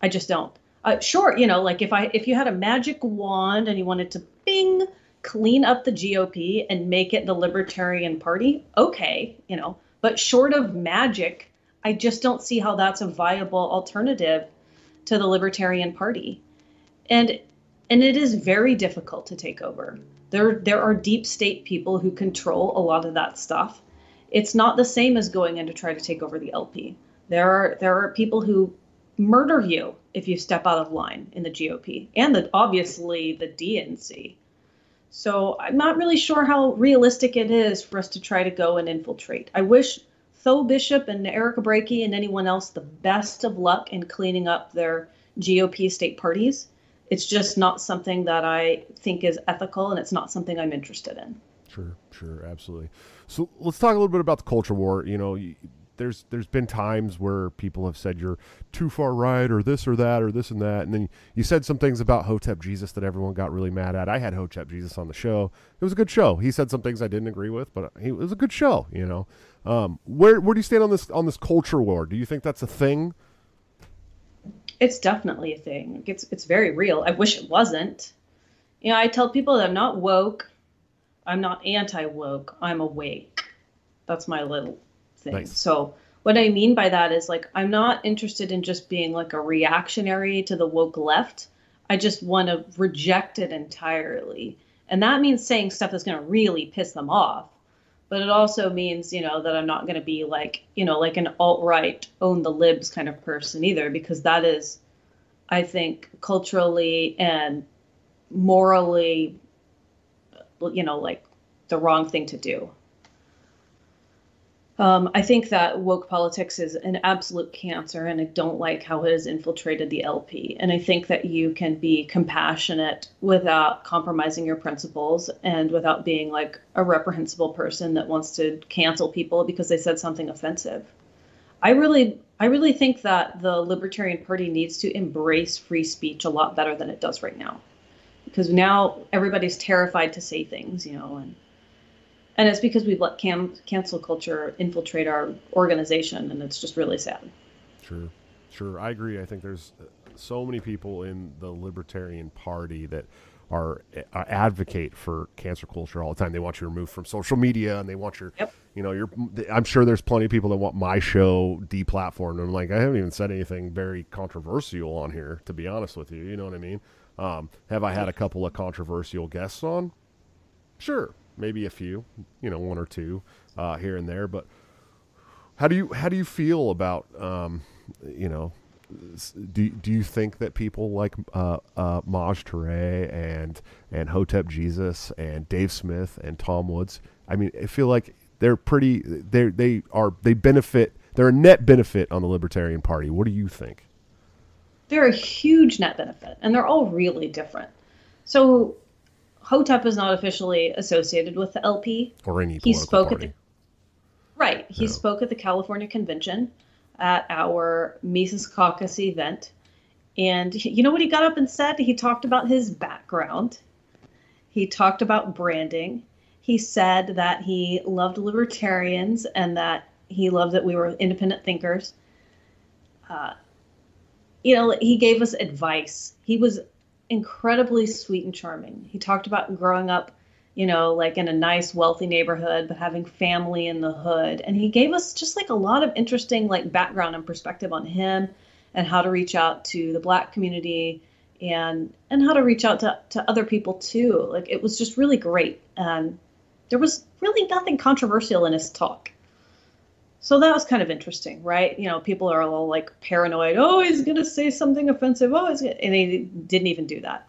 I just don't uh, sure, you know, like if I if you had a magic wand and you wanted to bing clean up the GOP and make it the Libertarian Party, okay, you know, but short of magic, I just don't see how that's a viable alternative to the Libertarian Party. And and it is very difficult to take over. There there are deep state people who control a lot of that stuff. It's not the same as going in to try to take over the LP. There are there are people who murder you if you step out of line in the GOP and the obviously the DNC. So I'm not really sure how realistic it is for us to try to go and infiltrate. I wish Tho Bishop and Eric Brakey and anyone else the best of luck in cleaning up their GOP state parties. It's just not something that I think is ethical and it's not something I'm interested in. Sure, sure, absolutely. So let's talk a little bit about the culture war. You know, there's there's been times where people have said you're too far right or this or that or this and that, and then you said some things about Hotep Jesus that everyone got really mad at. I had Hotep Jesus on the show. It was a good show. He said some things I didn't agree with, but it was a good show. You know, um, where where do you stand on this on this culture war? Do you think that's a thing? It's definitely a thing. It's it's very real. I wish it wasn't. You know, I tell people that I'm not woke. I'm not anti woke. I'm awake. That's my little thing. Nice. So what I mean by that is like I'm not interested in just being like a reactionary to the woke left. I just want to reject it entirely. And that means saying stuff that's going to really piss them off. But it also means, you know, that I'm not going to be like, you know, like an alt right, own the libs kind of person either, because that is, I think, culturally and morally, you know, like the wrong thing to do. Um, I think that woke politics is an absolute cancer, and I don't like how it has infiltrated the LP. And I think that you can be compassionate without compromising your principles and without being like a reprehensible person that wants to cancel people because they said something offensive. I really, I really think that the Libertarian Party needs to embrace free speech a lot better than it does right now, because now everybody's terrified to say things, you know, and and it's because we've let cam- cancel culture infiltrate our organization and it's just really sad Sure, sure. I agree. I think there's uh, so many people in the Libertarian Party that are uh, advocate for cancer culture all the time. They want you removed from social media, and they want your, Yep. you know, your. I'm sure there's plenty of people that want my show deplatformed. And I'm like, I haven't even said anything very controversial on here, to be honest with you. You know what I mean? Um, have I had a couple of controversial guests on? Sure, maybe a few, you know, one or two uh, here and there. But how do you how do you feel about um, you know? Do do you think that people like uh, uh, Maj Touré and and Hotep Jesus and Dave Smith and Tom Woods? I mean, I feel like they're pretty. They they are they benefit. They're a net benefit on the Libertarian Party. What do you think? they're a huge net benefit and they're all really different so hotep is not officially associated with the lp Or any He spoke at the- right. He Yeah. spoke at the california convention at our mises caucus event. And you know what he got up and said? He talked about his background. He talked about branding. He said that he loved libertarians and that he loved that we were independent thinkers. Uh, you know, he gave us advice. He was incredibly sweet and charming. He talked about growing up, you know, like in a nice, wealthy neighborhood, but having family in the hood. And he gave us just like a lot of interesting, like, background and perspective on him and how to reach out to the black community and and how to reach out to, to other people too. Like it was just really great. And there was really nothing controversial in his talk. So that was kind of interesting, right? You know, people are a little like paranoid. Oh, he's going to say something offensive. Oh, he's and he didn't even do that.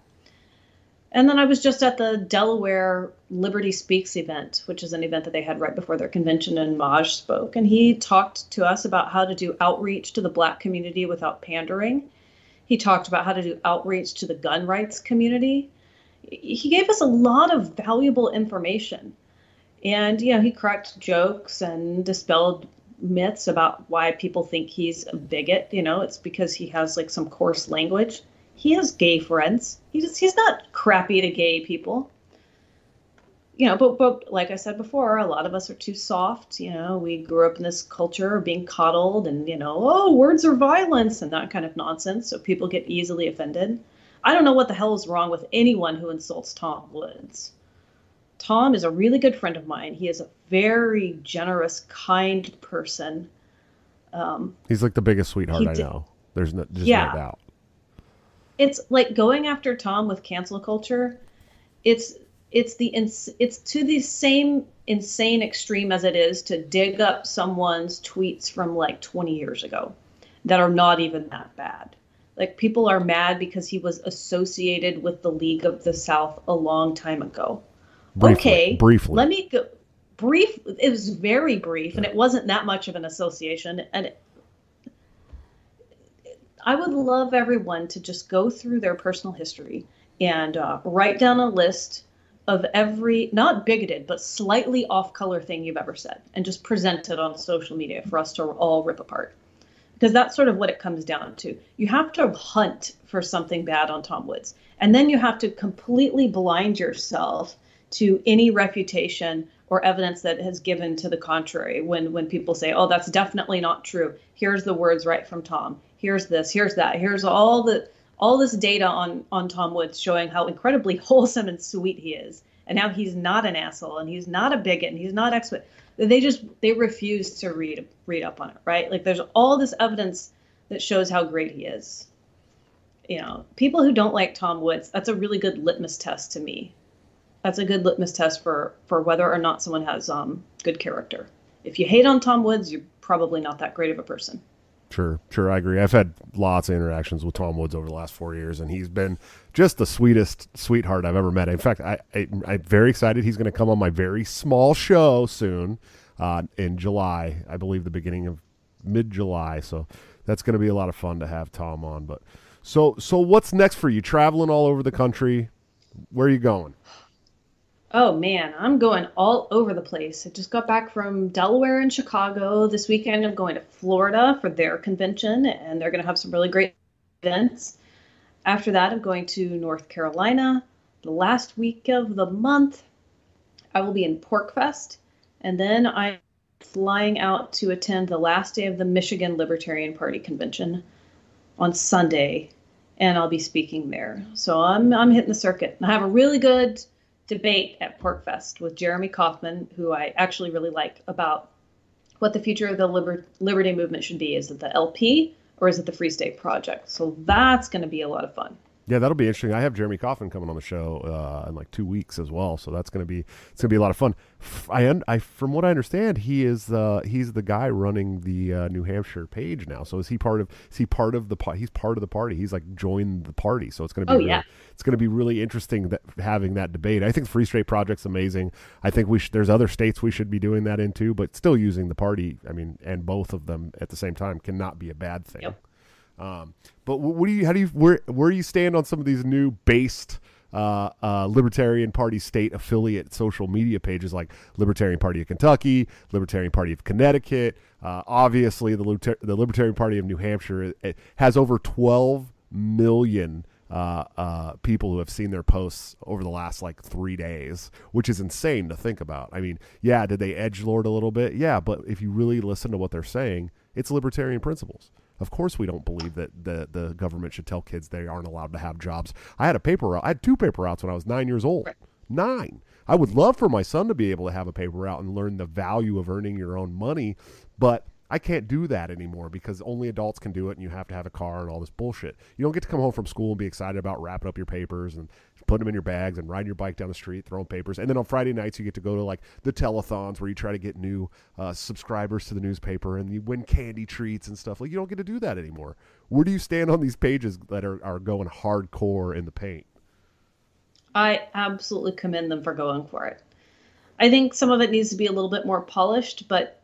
And then I was just at the Delaware Liberty Speaks event, which is an event that they had right before their convention, and Maj spoke. And he talked to us about how to do outreach to the black community without pandering. He talked about how to do outreach to the gun rights community. He gave us a lot of valuable information. And, you know, he cracked jokes and dispelled myths about why people think he's a bigot. You know, it's because he has like some coarse language. He has gay friends. He just, he's not crappy to gay people. You know, but but like I said before, a lot of us are too soft. You know, we grew up in this culture of being coddled and you know, oh, words are violence and that kind of nonsense. So people get easily offended. I don't know what the hell is wrong with anyone who insults Tom Woods. Tom is a really good friend of mine. He is a very generous, kind person. Um, He's like the biggest sweetheart He I did- know. There's no, just Yeah. no doubt. it's like going after Tom with cancel culture. It's it's the ins- it's to the same insane extreme as it is to dig up someone's tweets from like 20 years ago that are not even that bad. Like people are mad because he was associated with the League of the South a long time ago. Briefly, okay, briefly. Let me go. Brief. It was very brief, and it wasn't that much of an association. And it, I would love everyone to just go through their personal history and uh, write down a list of every not bigoted but slightly off color thing you've ever said, and just present it on social media for us to all rip apart. Because that's sort of what it comes down to. You have to hunt for something bad on Tom Woods, and then you have to completely blind yourself to any refutation or evidence that has given to the contrary when when people say oh that's definitely not true here's the words right from tom here's this here's that here's all the all this data on on tom woods showing how incredibly wholesome and sweet he is and now he's not an asshole and he's not a bigot and he's not expert. They just they refuse to read read up on it, right? Like there's all this evidence that shows how great he is. You know, people who don't like Tom Woods, that's a really good litmus test to me. That's a good litmus test for for whether or not someone has um good character. If you hate on Tom Woods, you're probably not that great of a person. Sure, sure, I agree. I've had lots of interactions with Tom Woods over the last four years, and he's been just the sweetest sweetheart I've ever met. In fact, I, I am very excited. He's going to come on my very small show soon uh, in July, I believe, the beginning of mid July. So that's going to be a lot of fun to have Tom on. But so so what's next for you? Traveling all over the country. Where are you going? Oh man, I'm going all over the place. I just got back from Delaware and Chicago. This weekend I'm going to Florida for their convention, and they're going to have some really great events. After that, I'm going to North Carolina. The last week of the month, I will be in PorcFest, and then I'm flying out to attend the last day of the Michigan Libertarian Party convention on Sunday, and I'll be speaking there. So I'm I'm hitting the circuit. I have a really good debate at PorcFest with Jeremy Kauffman, who I actually really like, about what the future of the liber- liberty movement should be. Is it the LP or is it the Free State Project? So that's going to be a lot of fun. Yeah, that'll be interesting. I have Jeremy Kauffman coming on the show uh, in like two weeks as well, so that's gonna be it's gonna be a lot of fun. I, I from what I understand, he is uh, he's the guy running the uh, New Hampshire page now. So is he part of is he part of the he's part of the party? He's like joined the party, so it's gonna be oh really, yeah, it's gonna be really interesting that having that debate. I think the Free State Project's amazing. I think we sh- there's other states we should be doing that into, but still using the party. I mean, and both of them at the same time cannot be a bad thing. Yep. Um, but what do you? How do you? Where where do you stand on some of these new based uh, uh, Libertarian Party state affiliate social media pages like Libertarian Party of Kentucky, Libertarian Party of Connecticut? Uh, obviously, the the Libertarian Party of New Hampshire has over 12 million. Uh, uh, people who have seen their posts over the last like three days, which is insane to think about. I mean, yeah, did they edge lord a little bit? Yeah, but if you really listen to what they're saying, it's libertarian principles. Of course, we don't believe that the the government should tell kids they aren't allowed to have jobs. I had a paper route. I had two paper routes when I was nine years old. Nine. I would love for my son to be able to have a paper route and learn the value of earning your own money, but I can't do that anymore because only adults can do it, and you have to have a car and all this bullshit. You don't get to come home from school and be excited about wrapping up your papers and putting them in your bags and riding your bike down the street, throwing papers. And then on Friday nights, you get to go to like the telethons where you try to get new uh, subscribers to the newspaper and you win candy treats and stuff. Like you don't get to do that anymore. Where do you stand on these pages that are, are going hardcore in the paint? I absolutely commend them for going for it. I think some of it needs to be a little bit more polished, but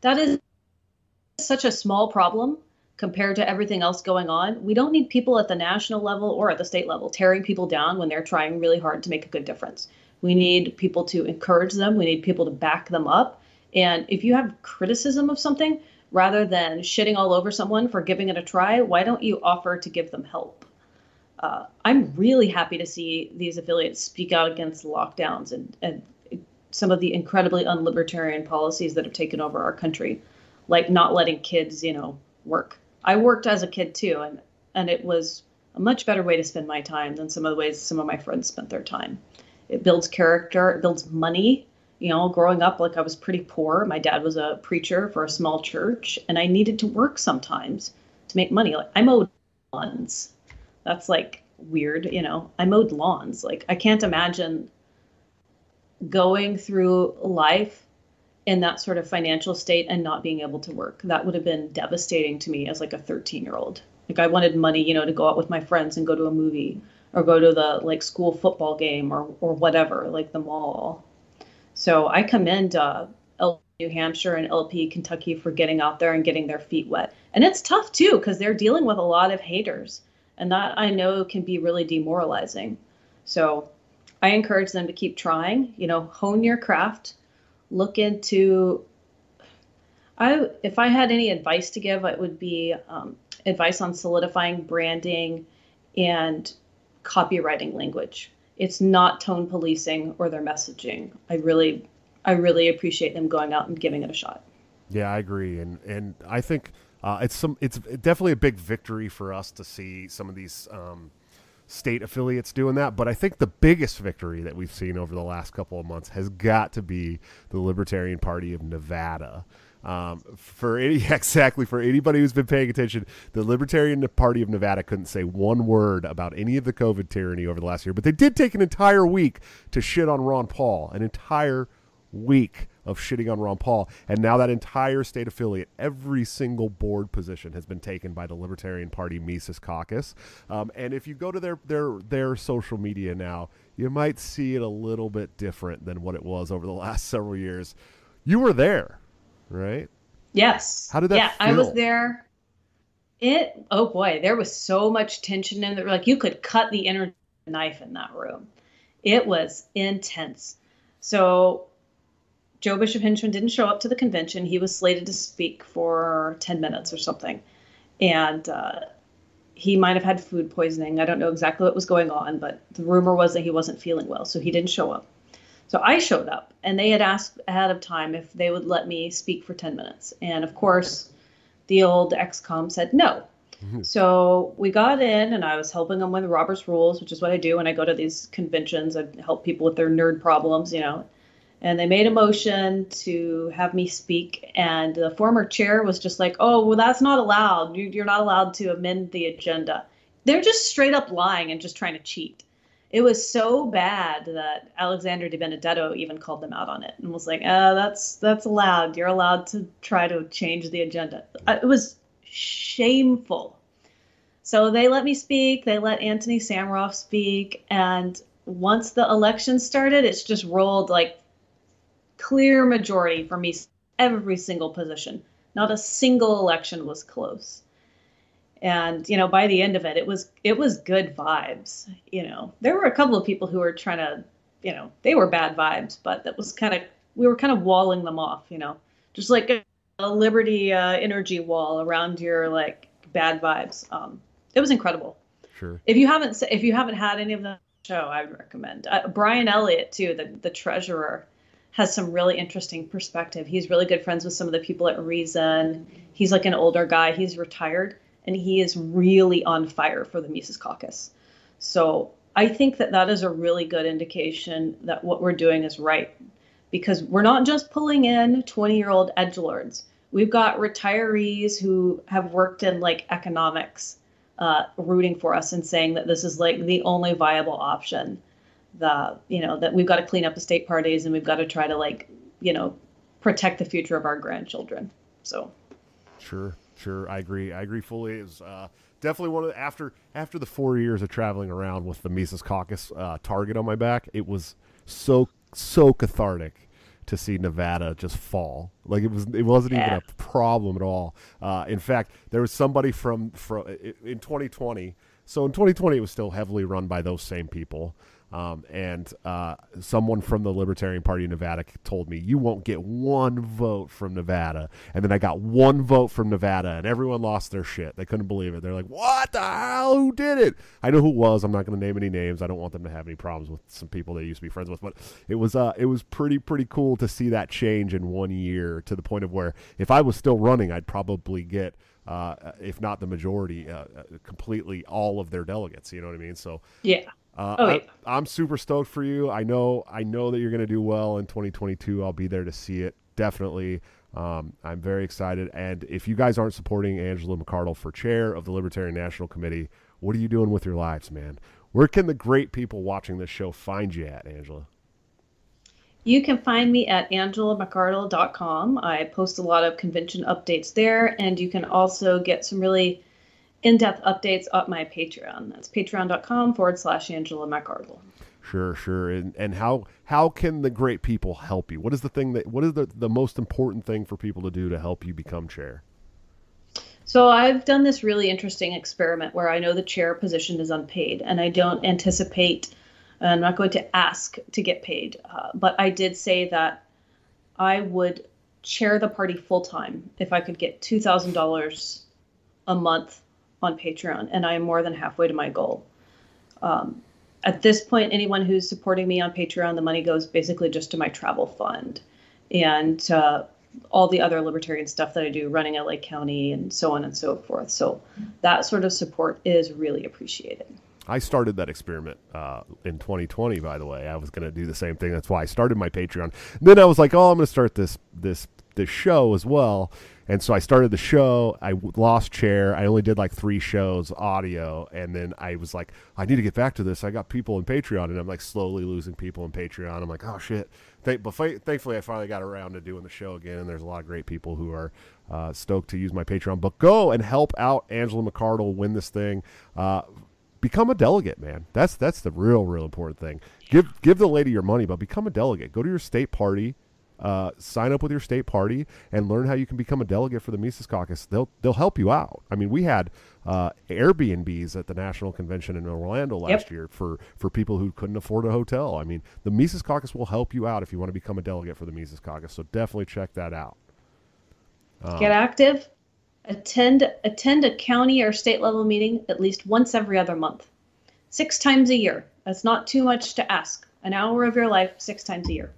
that is such a small problem compared to everything else going on. We don't need people at the national level or at the state level tearing people down when they're trying really hard to make a good difference. We need people to encourage them, we need people to back them up. And if you have criticism of something, rather than shitting all over someone for giving it a try, why don't you offer to give them help? Uh, I'm really happy to see these affiliates speak out against lockdowns and, and some of the incredibly unlibertarian policies that have taken over our country, like not letting kids, you know, work. I worked as a kid too, and and it was a much better way to spend my time than some of the ways some of my friends spent their time. It builds character, it builds money. You know, growing up, like I was pretty poor. My dad was a preacher for a small church, and I needed to work sometimes to make money. Like I mowed lawns. That's like weird, you know. I mowed lawns. Like I can't imagine going through life in that sort of financial state and not being able to work. That would have been devastating to me as like a 13 year old. Like I wanted money, you know, to go out with my friends and go to a movie or go to the like school football game or or whatever, like the mall. So I commend uh, LP New Hampshire and LP Kentucky for getting out there and getting their feet wet. And it's tough too because they're dealing with a lot of haters, and that I know can be really demoralizing. So I encourage them to keep trying. You know, hone your craft look into I if I had any advice to give, it would be um, advice on solidifying branding and copywriting language. It's not tone policing or their messaging. I really, I really appreciate them going out and giving it a shot. Yeah, I agree, and and I think uh, it's some it's definitely a big victory for us to see some of these um, state affiliates doing that. But I think the biggest victory that we've seen over the last couple of months has got to be the Libertarian Party of Nevada. Um, for any exactly for anybody who's been paying attention, the Libertarian Party of Nevada couldn't say one word about any of the COVID tyranny over the last year, but they did take an entire week to shit on Ron Paul, an entire week of shitting on Ron Paul, and now that entire state affiliate, every single board position has been taken by the Libertarian Party Mises Caucus. Um, and if you go to their their their social media now, you might see it a little bit different than what it was over the last several years. You were there, right? Yes. How did that Yeah, feel? I was there. It oh boy, there was so much tension in there. Like you could cut the inner knife in that room. It was intense. So Joe Bishop Hinchman didn't show up to the convention. He was slated to speak for 10 minutes or something. And uh, he might have had food poisoning. I don't know exactly what was going on, but the rumor was that he wasn't feeling well, so he didn't show up. So I showed up, and they had asked ahead of time if they would let me speak for 10 minutes. And of course, the old ExCom said no. So we got in, and I was helping them with Robert's Rules, which is what I do when I go to these conventions. I help people with their nerd problems, you know. And they made a motion to have me speak, and the former chair was just like, "Oh, well, that's not allowed. You- You're not allowed to amend the agenda." They're just straight up lying and just trying to cheat. It was so bad that Alexander De Benedetto even called them out on it and was like, "Uh, that's that's allowed. You're allowed to try to change the agenda." Uh, It was shameful. So they let me speak. They let Anthony Samaroff speak, and once the election started, it's just rolled like clear majority for me. Every single position, not a single election was close. And you know, by the end of it, it was it was good vibes. You know, there were a couple of people who were trying to, you know, they were bad vibes, but that was kind of we were kind of walling them off. You know, just like a, a Liberty uh, energy wall around your like bad vibes. Um, it was incredible. Sure. If you haven't if you haven't had any of the show, I would recommend uh, Brian Elliott too, the the treasurer, has some really interesting perspective. He's really good friends with some of the people at Reason. He's like an older guy. He's retired and he is really on fire for the Mises Caucus. So I think that that is a really good indication that what we're doing is right because we're not just pulling in 20 year old edge lords. We've got retirees who have worked in like economics uh, rooting for us and saying that this is like the only viable option. The you know that we've got to clean up the state parties and we've got to try to like you know protect the future of our grandchildren. So Sure, sure. I agree. I agree fully. Is uh, definitely one of the, after after the four years of traveling around with the Mises Caucus uh, target on my back. It was so so cathartic to see Nevada just fall. Like it was it wasn't even a problem at all. Uh, in fact, there was somebody from from in 2020. So in 2020, it was still heavily run by those same people. Um, and uh, someone from the Libertarian Party of Nevada told me, You won't get one vote from Nevada. And then I got one vote from Nevada, and everyone lost their shit. They couldn't believe it. They're like, What the hell? Who did it? I know who it was. I'm not going to name any names. I don't want them to have any problems with some people they used to be friends with. But it was, uh, it was pretty, pretty cool to see that change in one year to the point of where if I was still running, I'd probably get. Uh, if not the majority, uh, uh, completely all of their delegates. You know what I mean? So yeah, uh, Oh, I, yeah. I'm super stoked for you. I know, I know that you're going to do well in 2022. I'll be there to see it. Definitely. Um, I'm very excited. And if you guys aren't supporting Angela McArdle for chair of the Libertarian National Committee, what are you doing with your lives, man? Where can the great people watching this show find you at, Angela? You can find me at angelamcardle.com. I post a lot of convention updates there, and you can also get some really in depth updates on my Patreon. That's patreon.com forward slash Angela McArdle. Sure, sure. And and how how can the great people help you? What is the thing that what is the, the most important thing for people to do to help you become chair? So I've done this really interesting experiment where I know the chair position is unpaid, and I don't anticipate. I'm not going to ask to get paid, uh, but I did say that I would chair the party full time if I could get two thousand dollars a month on Patreon, and I am more than halfway to my goal. Um, at this point, anyone who's supporting me on Patreon, the money goes basically just to my travel fund and uh, all the other libertarian stuff that I do, running LA County and so on and so forth. So that sort of support is really appreciated. I started that experiment uh, in 2020. By the way, I was going to do the same thing. That's why I started my Patreon. Then I was like, oh, I'm going to start this this this show as well. And so I started the show. I lost chair. I only did like three shows audio, and then I was like, I need to get back to this. I got people in Patreon, and I'm like slowly losing people in Patreon. I'm like, oh shit. Th- but thankfully, I finally got around to doing the show again, and there's a lot of great people who are uh, stoked to use my Patreon. But go and help out Angela McArdle win this thing. Uh, become a delegate, man. That's that's the real, real important thing. Give give the lady your money, but become a delegate. Go to your state party uh, sign up with your state party and learn how you can become a delegate for the Mises Caucus. They'll they'll help you out. I mean, we had uh, Airbnbs at the national convention in Orlando last yep. year for for people who couldn't afford a hotel. I mean, the Mises Caucus will help you out if you want to become a delegate for the Mises Caucus. So definitely check that out. Um, Get active. Attend attend a county or state level meeting at least once every other month, six times a year. That's not too much to ask. An hour of your life, six times a year.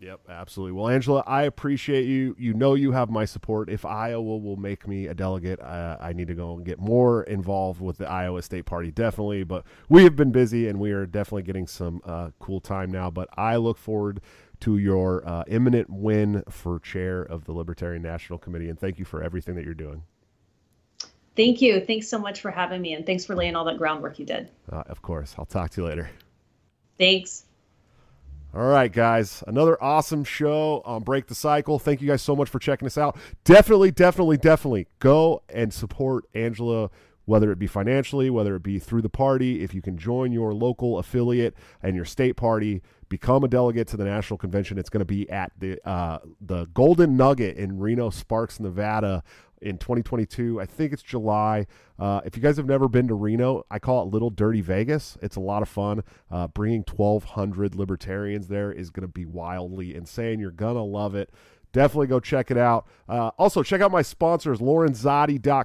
Yep, absolutely. Well, Angela, I appreciate you. You know you have my support. If Iowa will make me a delegate, uh, I need to go and get more involved with the Iowa State Party, definitely. But we have been busy, and we are definitely getting some uh, cool time now. But I look forward to your uh, imminent win for chair of the Libertarian National Committee, and thank you for everything that you're doing. Thank you. Thanks so much for having me, and thanks for laying all that groundwork you did. Uh, of course. I'll talk to you later. Thanks. All right, guys. Another awesome show on Break the Cycle. Thank you guys so much for checking us out. Definitely, definitely, definitely go and support Angela, whether it be financially, whether it be through the party. If you can join your local affiliate and your state party, become a delegate to the national convention. It's going to be at the uh, the Golden Nugget in Reno Sparks, Nevada in 2022. I think it's July. Uh, if you guys have never been to Reno, I call it Little Dirty Vegas. It's a lot of fun. Uh, bringing 1,200 libertarians there is going to be wildly insane. You're going to love it. Definitely go check it out. Uh, also, check out my sponsors,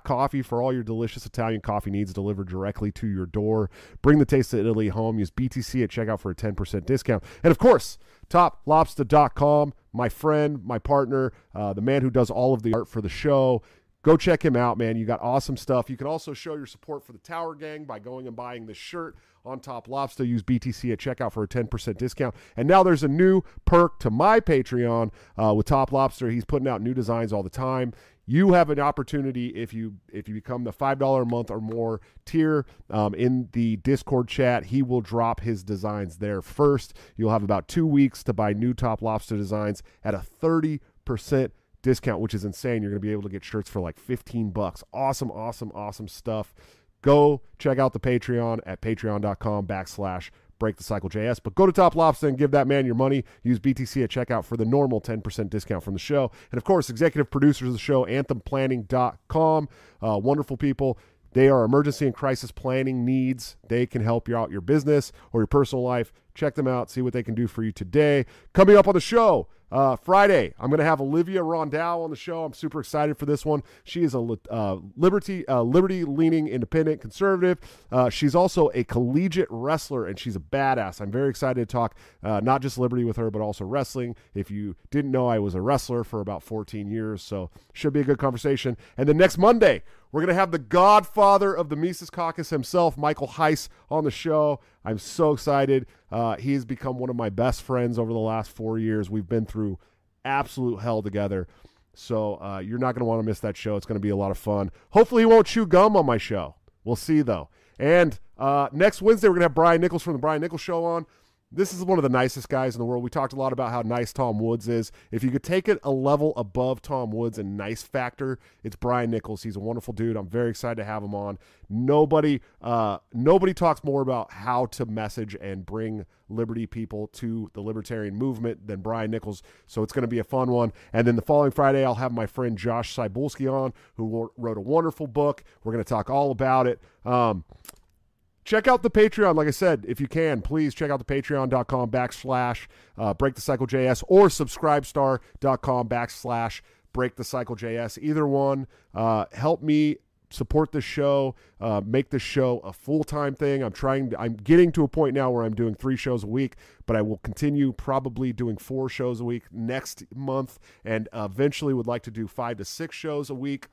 Coffee for all your delicious Italian coffee needs delivered directly to your door. Bring the taste of Italy home. Use BTC at checkout for a 10% discount. And of course, toplobster.com, my friend, my partner, uh, the man who does all of the art for the show. Go check him out, man. You got awesome stuff. You can also show your support for the Tower Gang by going and buying this shirt on Top Lobster. Use BTC at checkout for a 10% discount. And now there's a new perk to my Patreon uh, with Top Lobster. He's putting out new designs all the time. You have an opportunity if you if you become the five dollar a month or more tier um, in the Discord chat. He will drop his designs there first. You'll have about two weeks to buy new Top Lobster designs at a thirty percent discount, which is insane. You're going to be able to get shirts for like 15 bucks. Awesome, awesome, awesome stuff. Go check out the Patreon at patreon.com backslash break the cycle JS. But go to Top Lobster and give that man your money. Use BTC at checkout for the normal 10% discount from the show. And of course, executive producers of the show, anthemplanning.com. Uh, wonderful people. They are emergency and crisis planning needs. They can help you out your business or your personal life. Check them out, see what they can do for you today. Coming up on the show, uh, Friday, I'm going to have Olivia Rondeau on the show. I'm super excited for this one. She is a uh, liberty uh, liberty leaning independent conservative. Uh, she's also a collegiate wrestler, and she's a badass. I'm very excited to talk uh, not just liberty with her, but also wrestling. If you didn't know, I was a wrestler for about 14 years, so should be a good conversation. And then next Monday, we're going to have the godfather of the Mises Caucus himself, Michael Heise, on the show. I'm so excited. Uh, he has become one of my best friends over the last four years. We've been through absolute hell together. So uh, you're not going to want to miss that show. It's going to be a lot of fun. Hopefully, he won't chew gum on my show. We'll see, though. And uh, next Wednesday, we're going to have Brian Nichols from the Brian Nichols Show on. This is one of the nicest guys in the world. We talked a lot about how nice Tom Woods is. If you could take it a level above Tom Woods and nice factor, it's Brian Nichols. He's a wonderful dude. I'm very excited to have him on. Nobody, uh, nobody talks more about how to message and bring liberty people to the libertarian movement than Brian Nichols. So it's going to be a fun one. And then the following Friday, I'll have my friend Josh Cybulski on, who wrote a wonderful book. We're going to talk all about it. Um, check out the Patreon. Like I said, if you can, please check out the patreon.com backslash uh, break the cycle JS or subscribestar.com backslash break the cycle JS. Either one. Uh, help me support the show, uh, make the show a full time thing. I'm trying, to, I'm getting to a point now where I'm doing three shows a week, but I will continue probably doing four shows a week next month and eventually would like to do five to six shows a week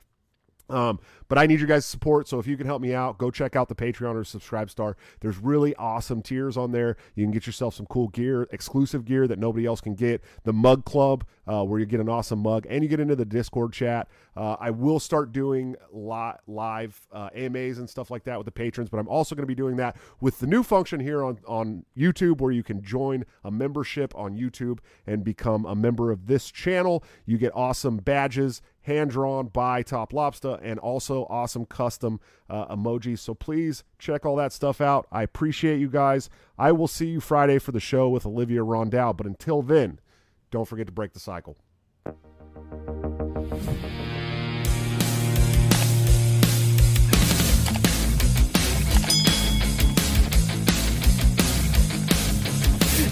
Um, but I need your guys' support. So if you can help me out, go check out the Patreon or Subscribe Star. There's really awesome tiers on there. You can get yourself some cool gear, exclusive gear that nobody else can get. The Mug Club, uh, where you get an awesome mug, and you get into the Discord chat. Uh, I will start doing li- live uh, AMAs and stuff like that with the patrons, but I'm also going to be doing that with the new function here on, on YouTube where you can join a membership on YouTube and become a member of this channel. You get awesome badges hand drawn by Top Lobster, and also awesome custom uh, emojis. So please check all that stuff out. I appreciate you guys. I will see you Friday for the show with Olivia Rondell. But until then, don't forget to break the cycle.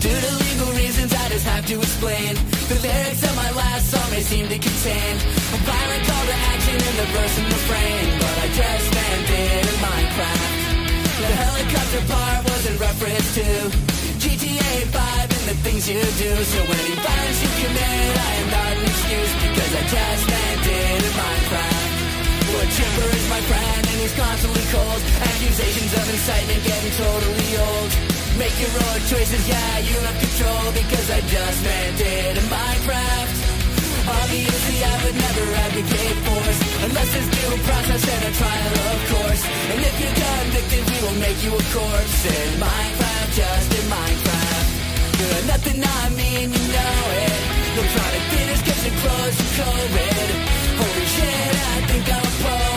Due to legal reasons, I just have to explain. The lyrics of my last song may seem to contain a violent call to action in the verse and refrain, but I just it in Minecraft. The helicopter part was in reference to GTA 5 and the things you do. So any violence you commit, I am not an excuse because I just it in Minecraft. Well, Chipper is my friend and he's constantly cold. Accusations of incitement getting totally old. Make your own choices, yeah, you have control because I just it in Minecraft. Obviously, I would never advocate force unless there's due process and a trial, of course. And if you're convicted, we will make you a corpse in Minecraft, just in Minecraft. Good, nothing I mean, you know it. Electronic finish, kitchen clothes, and COVID. Holy shit, I think I'm a pro.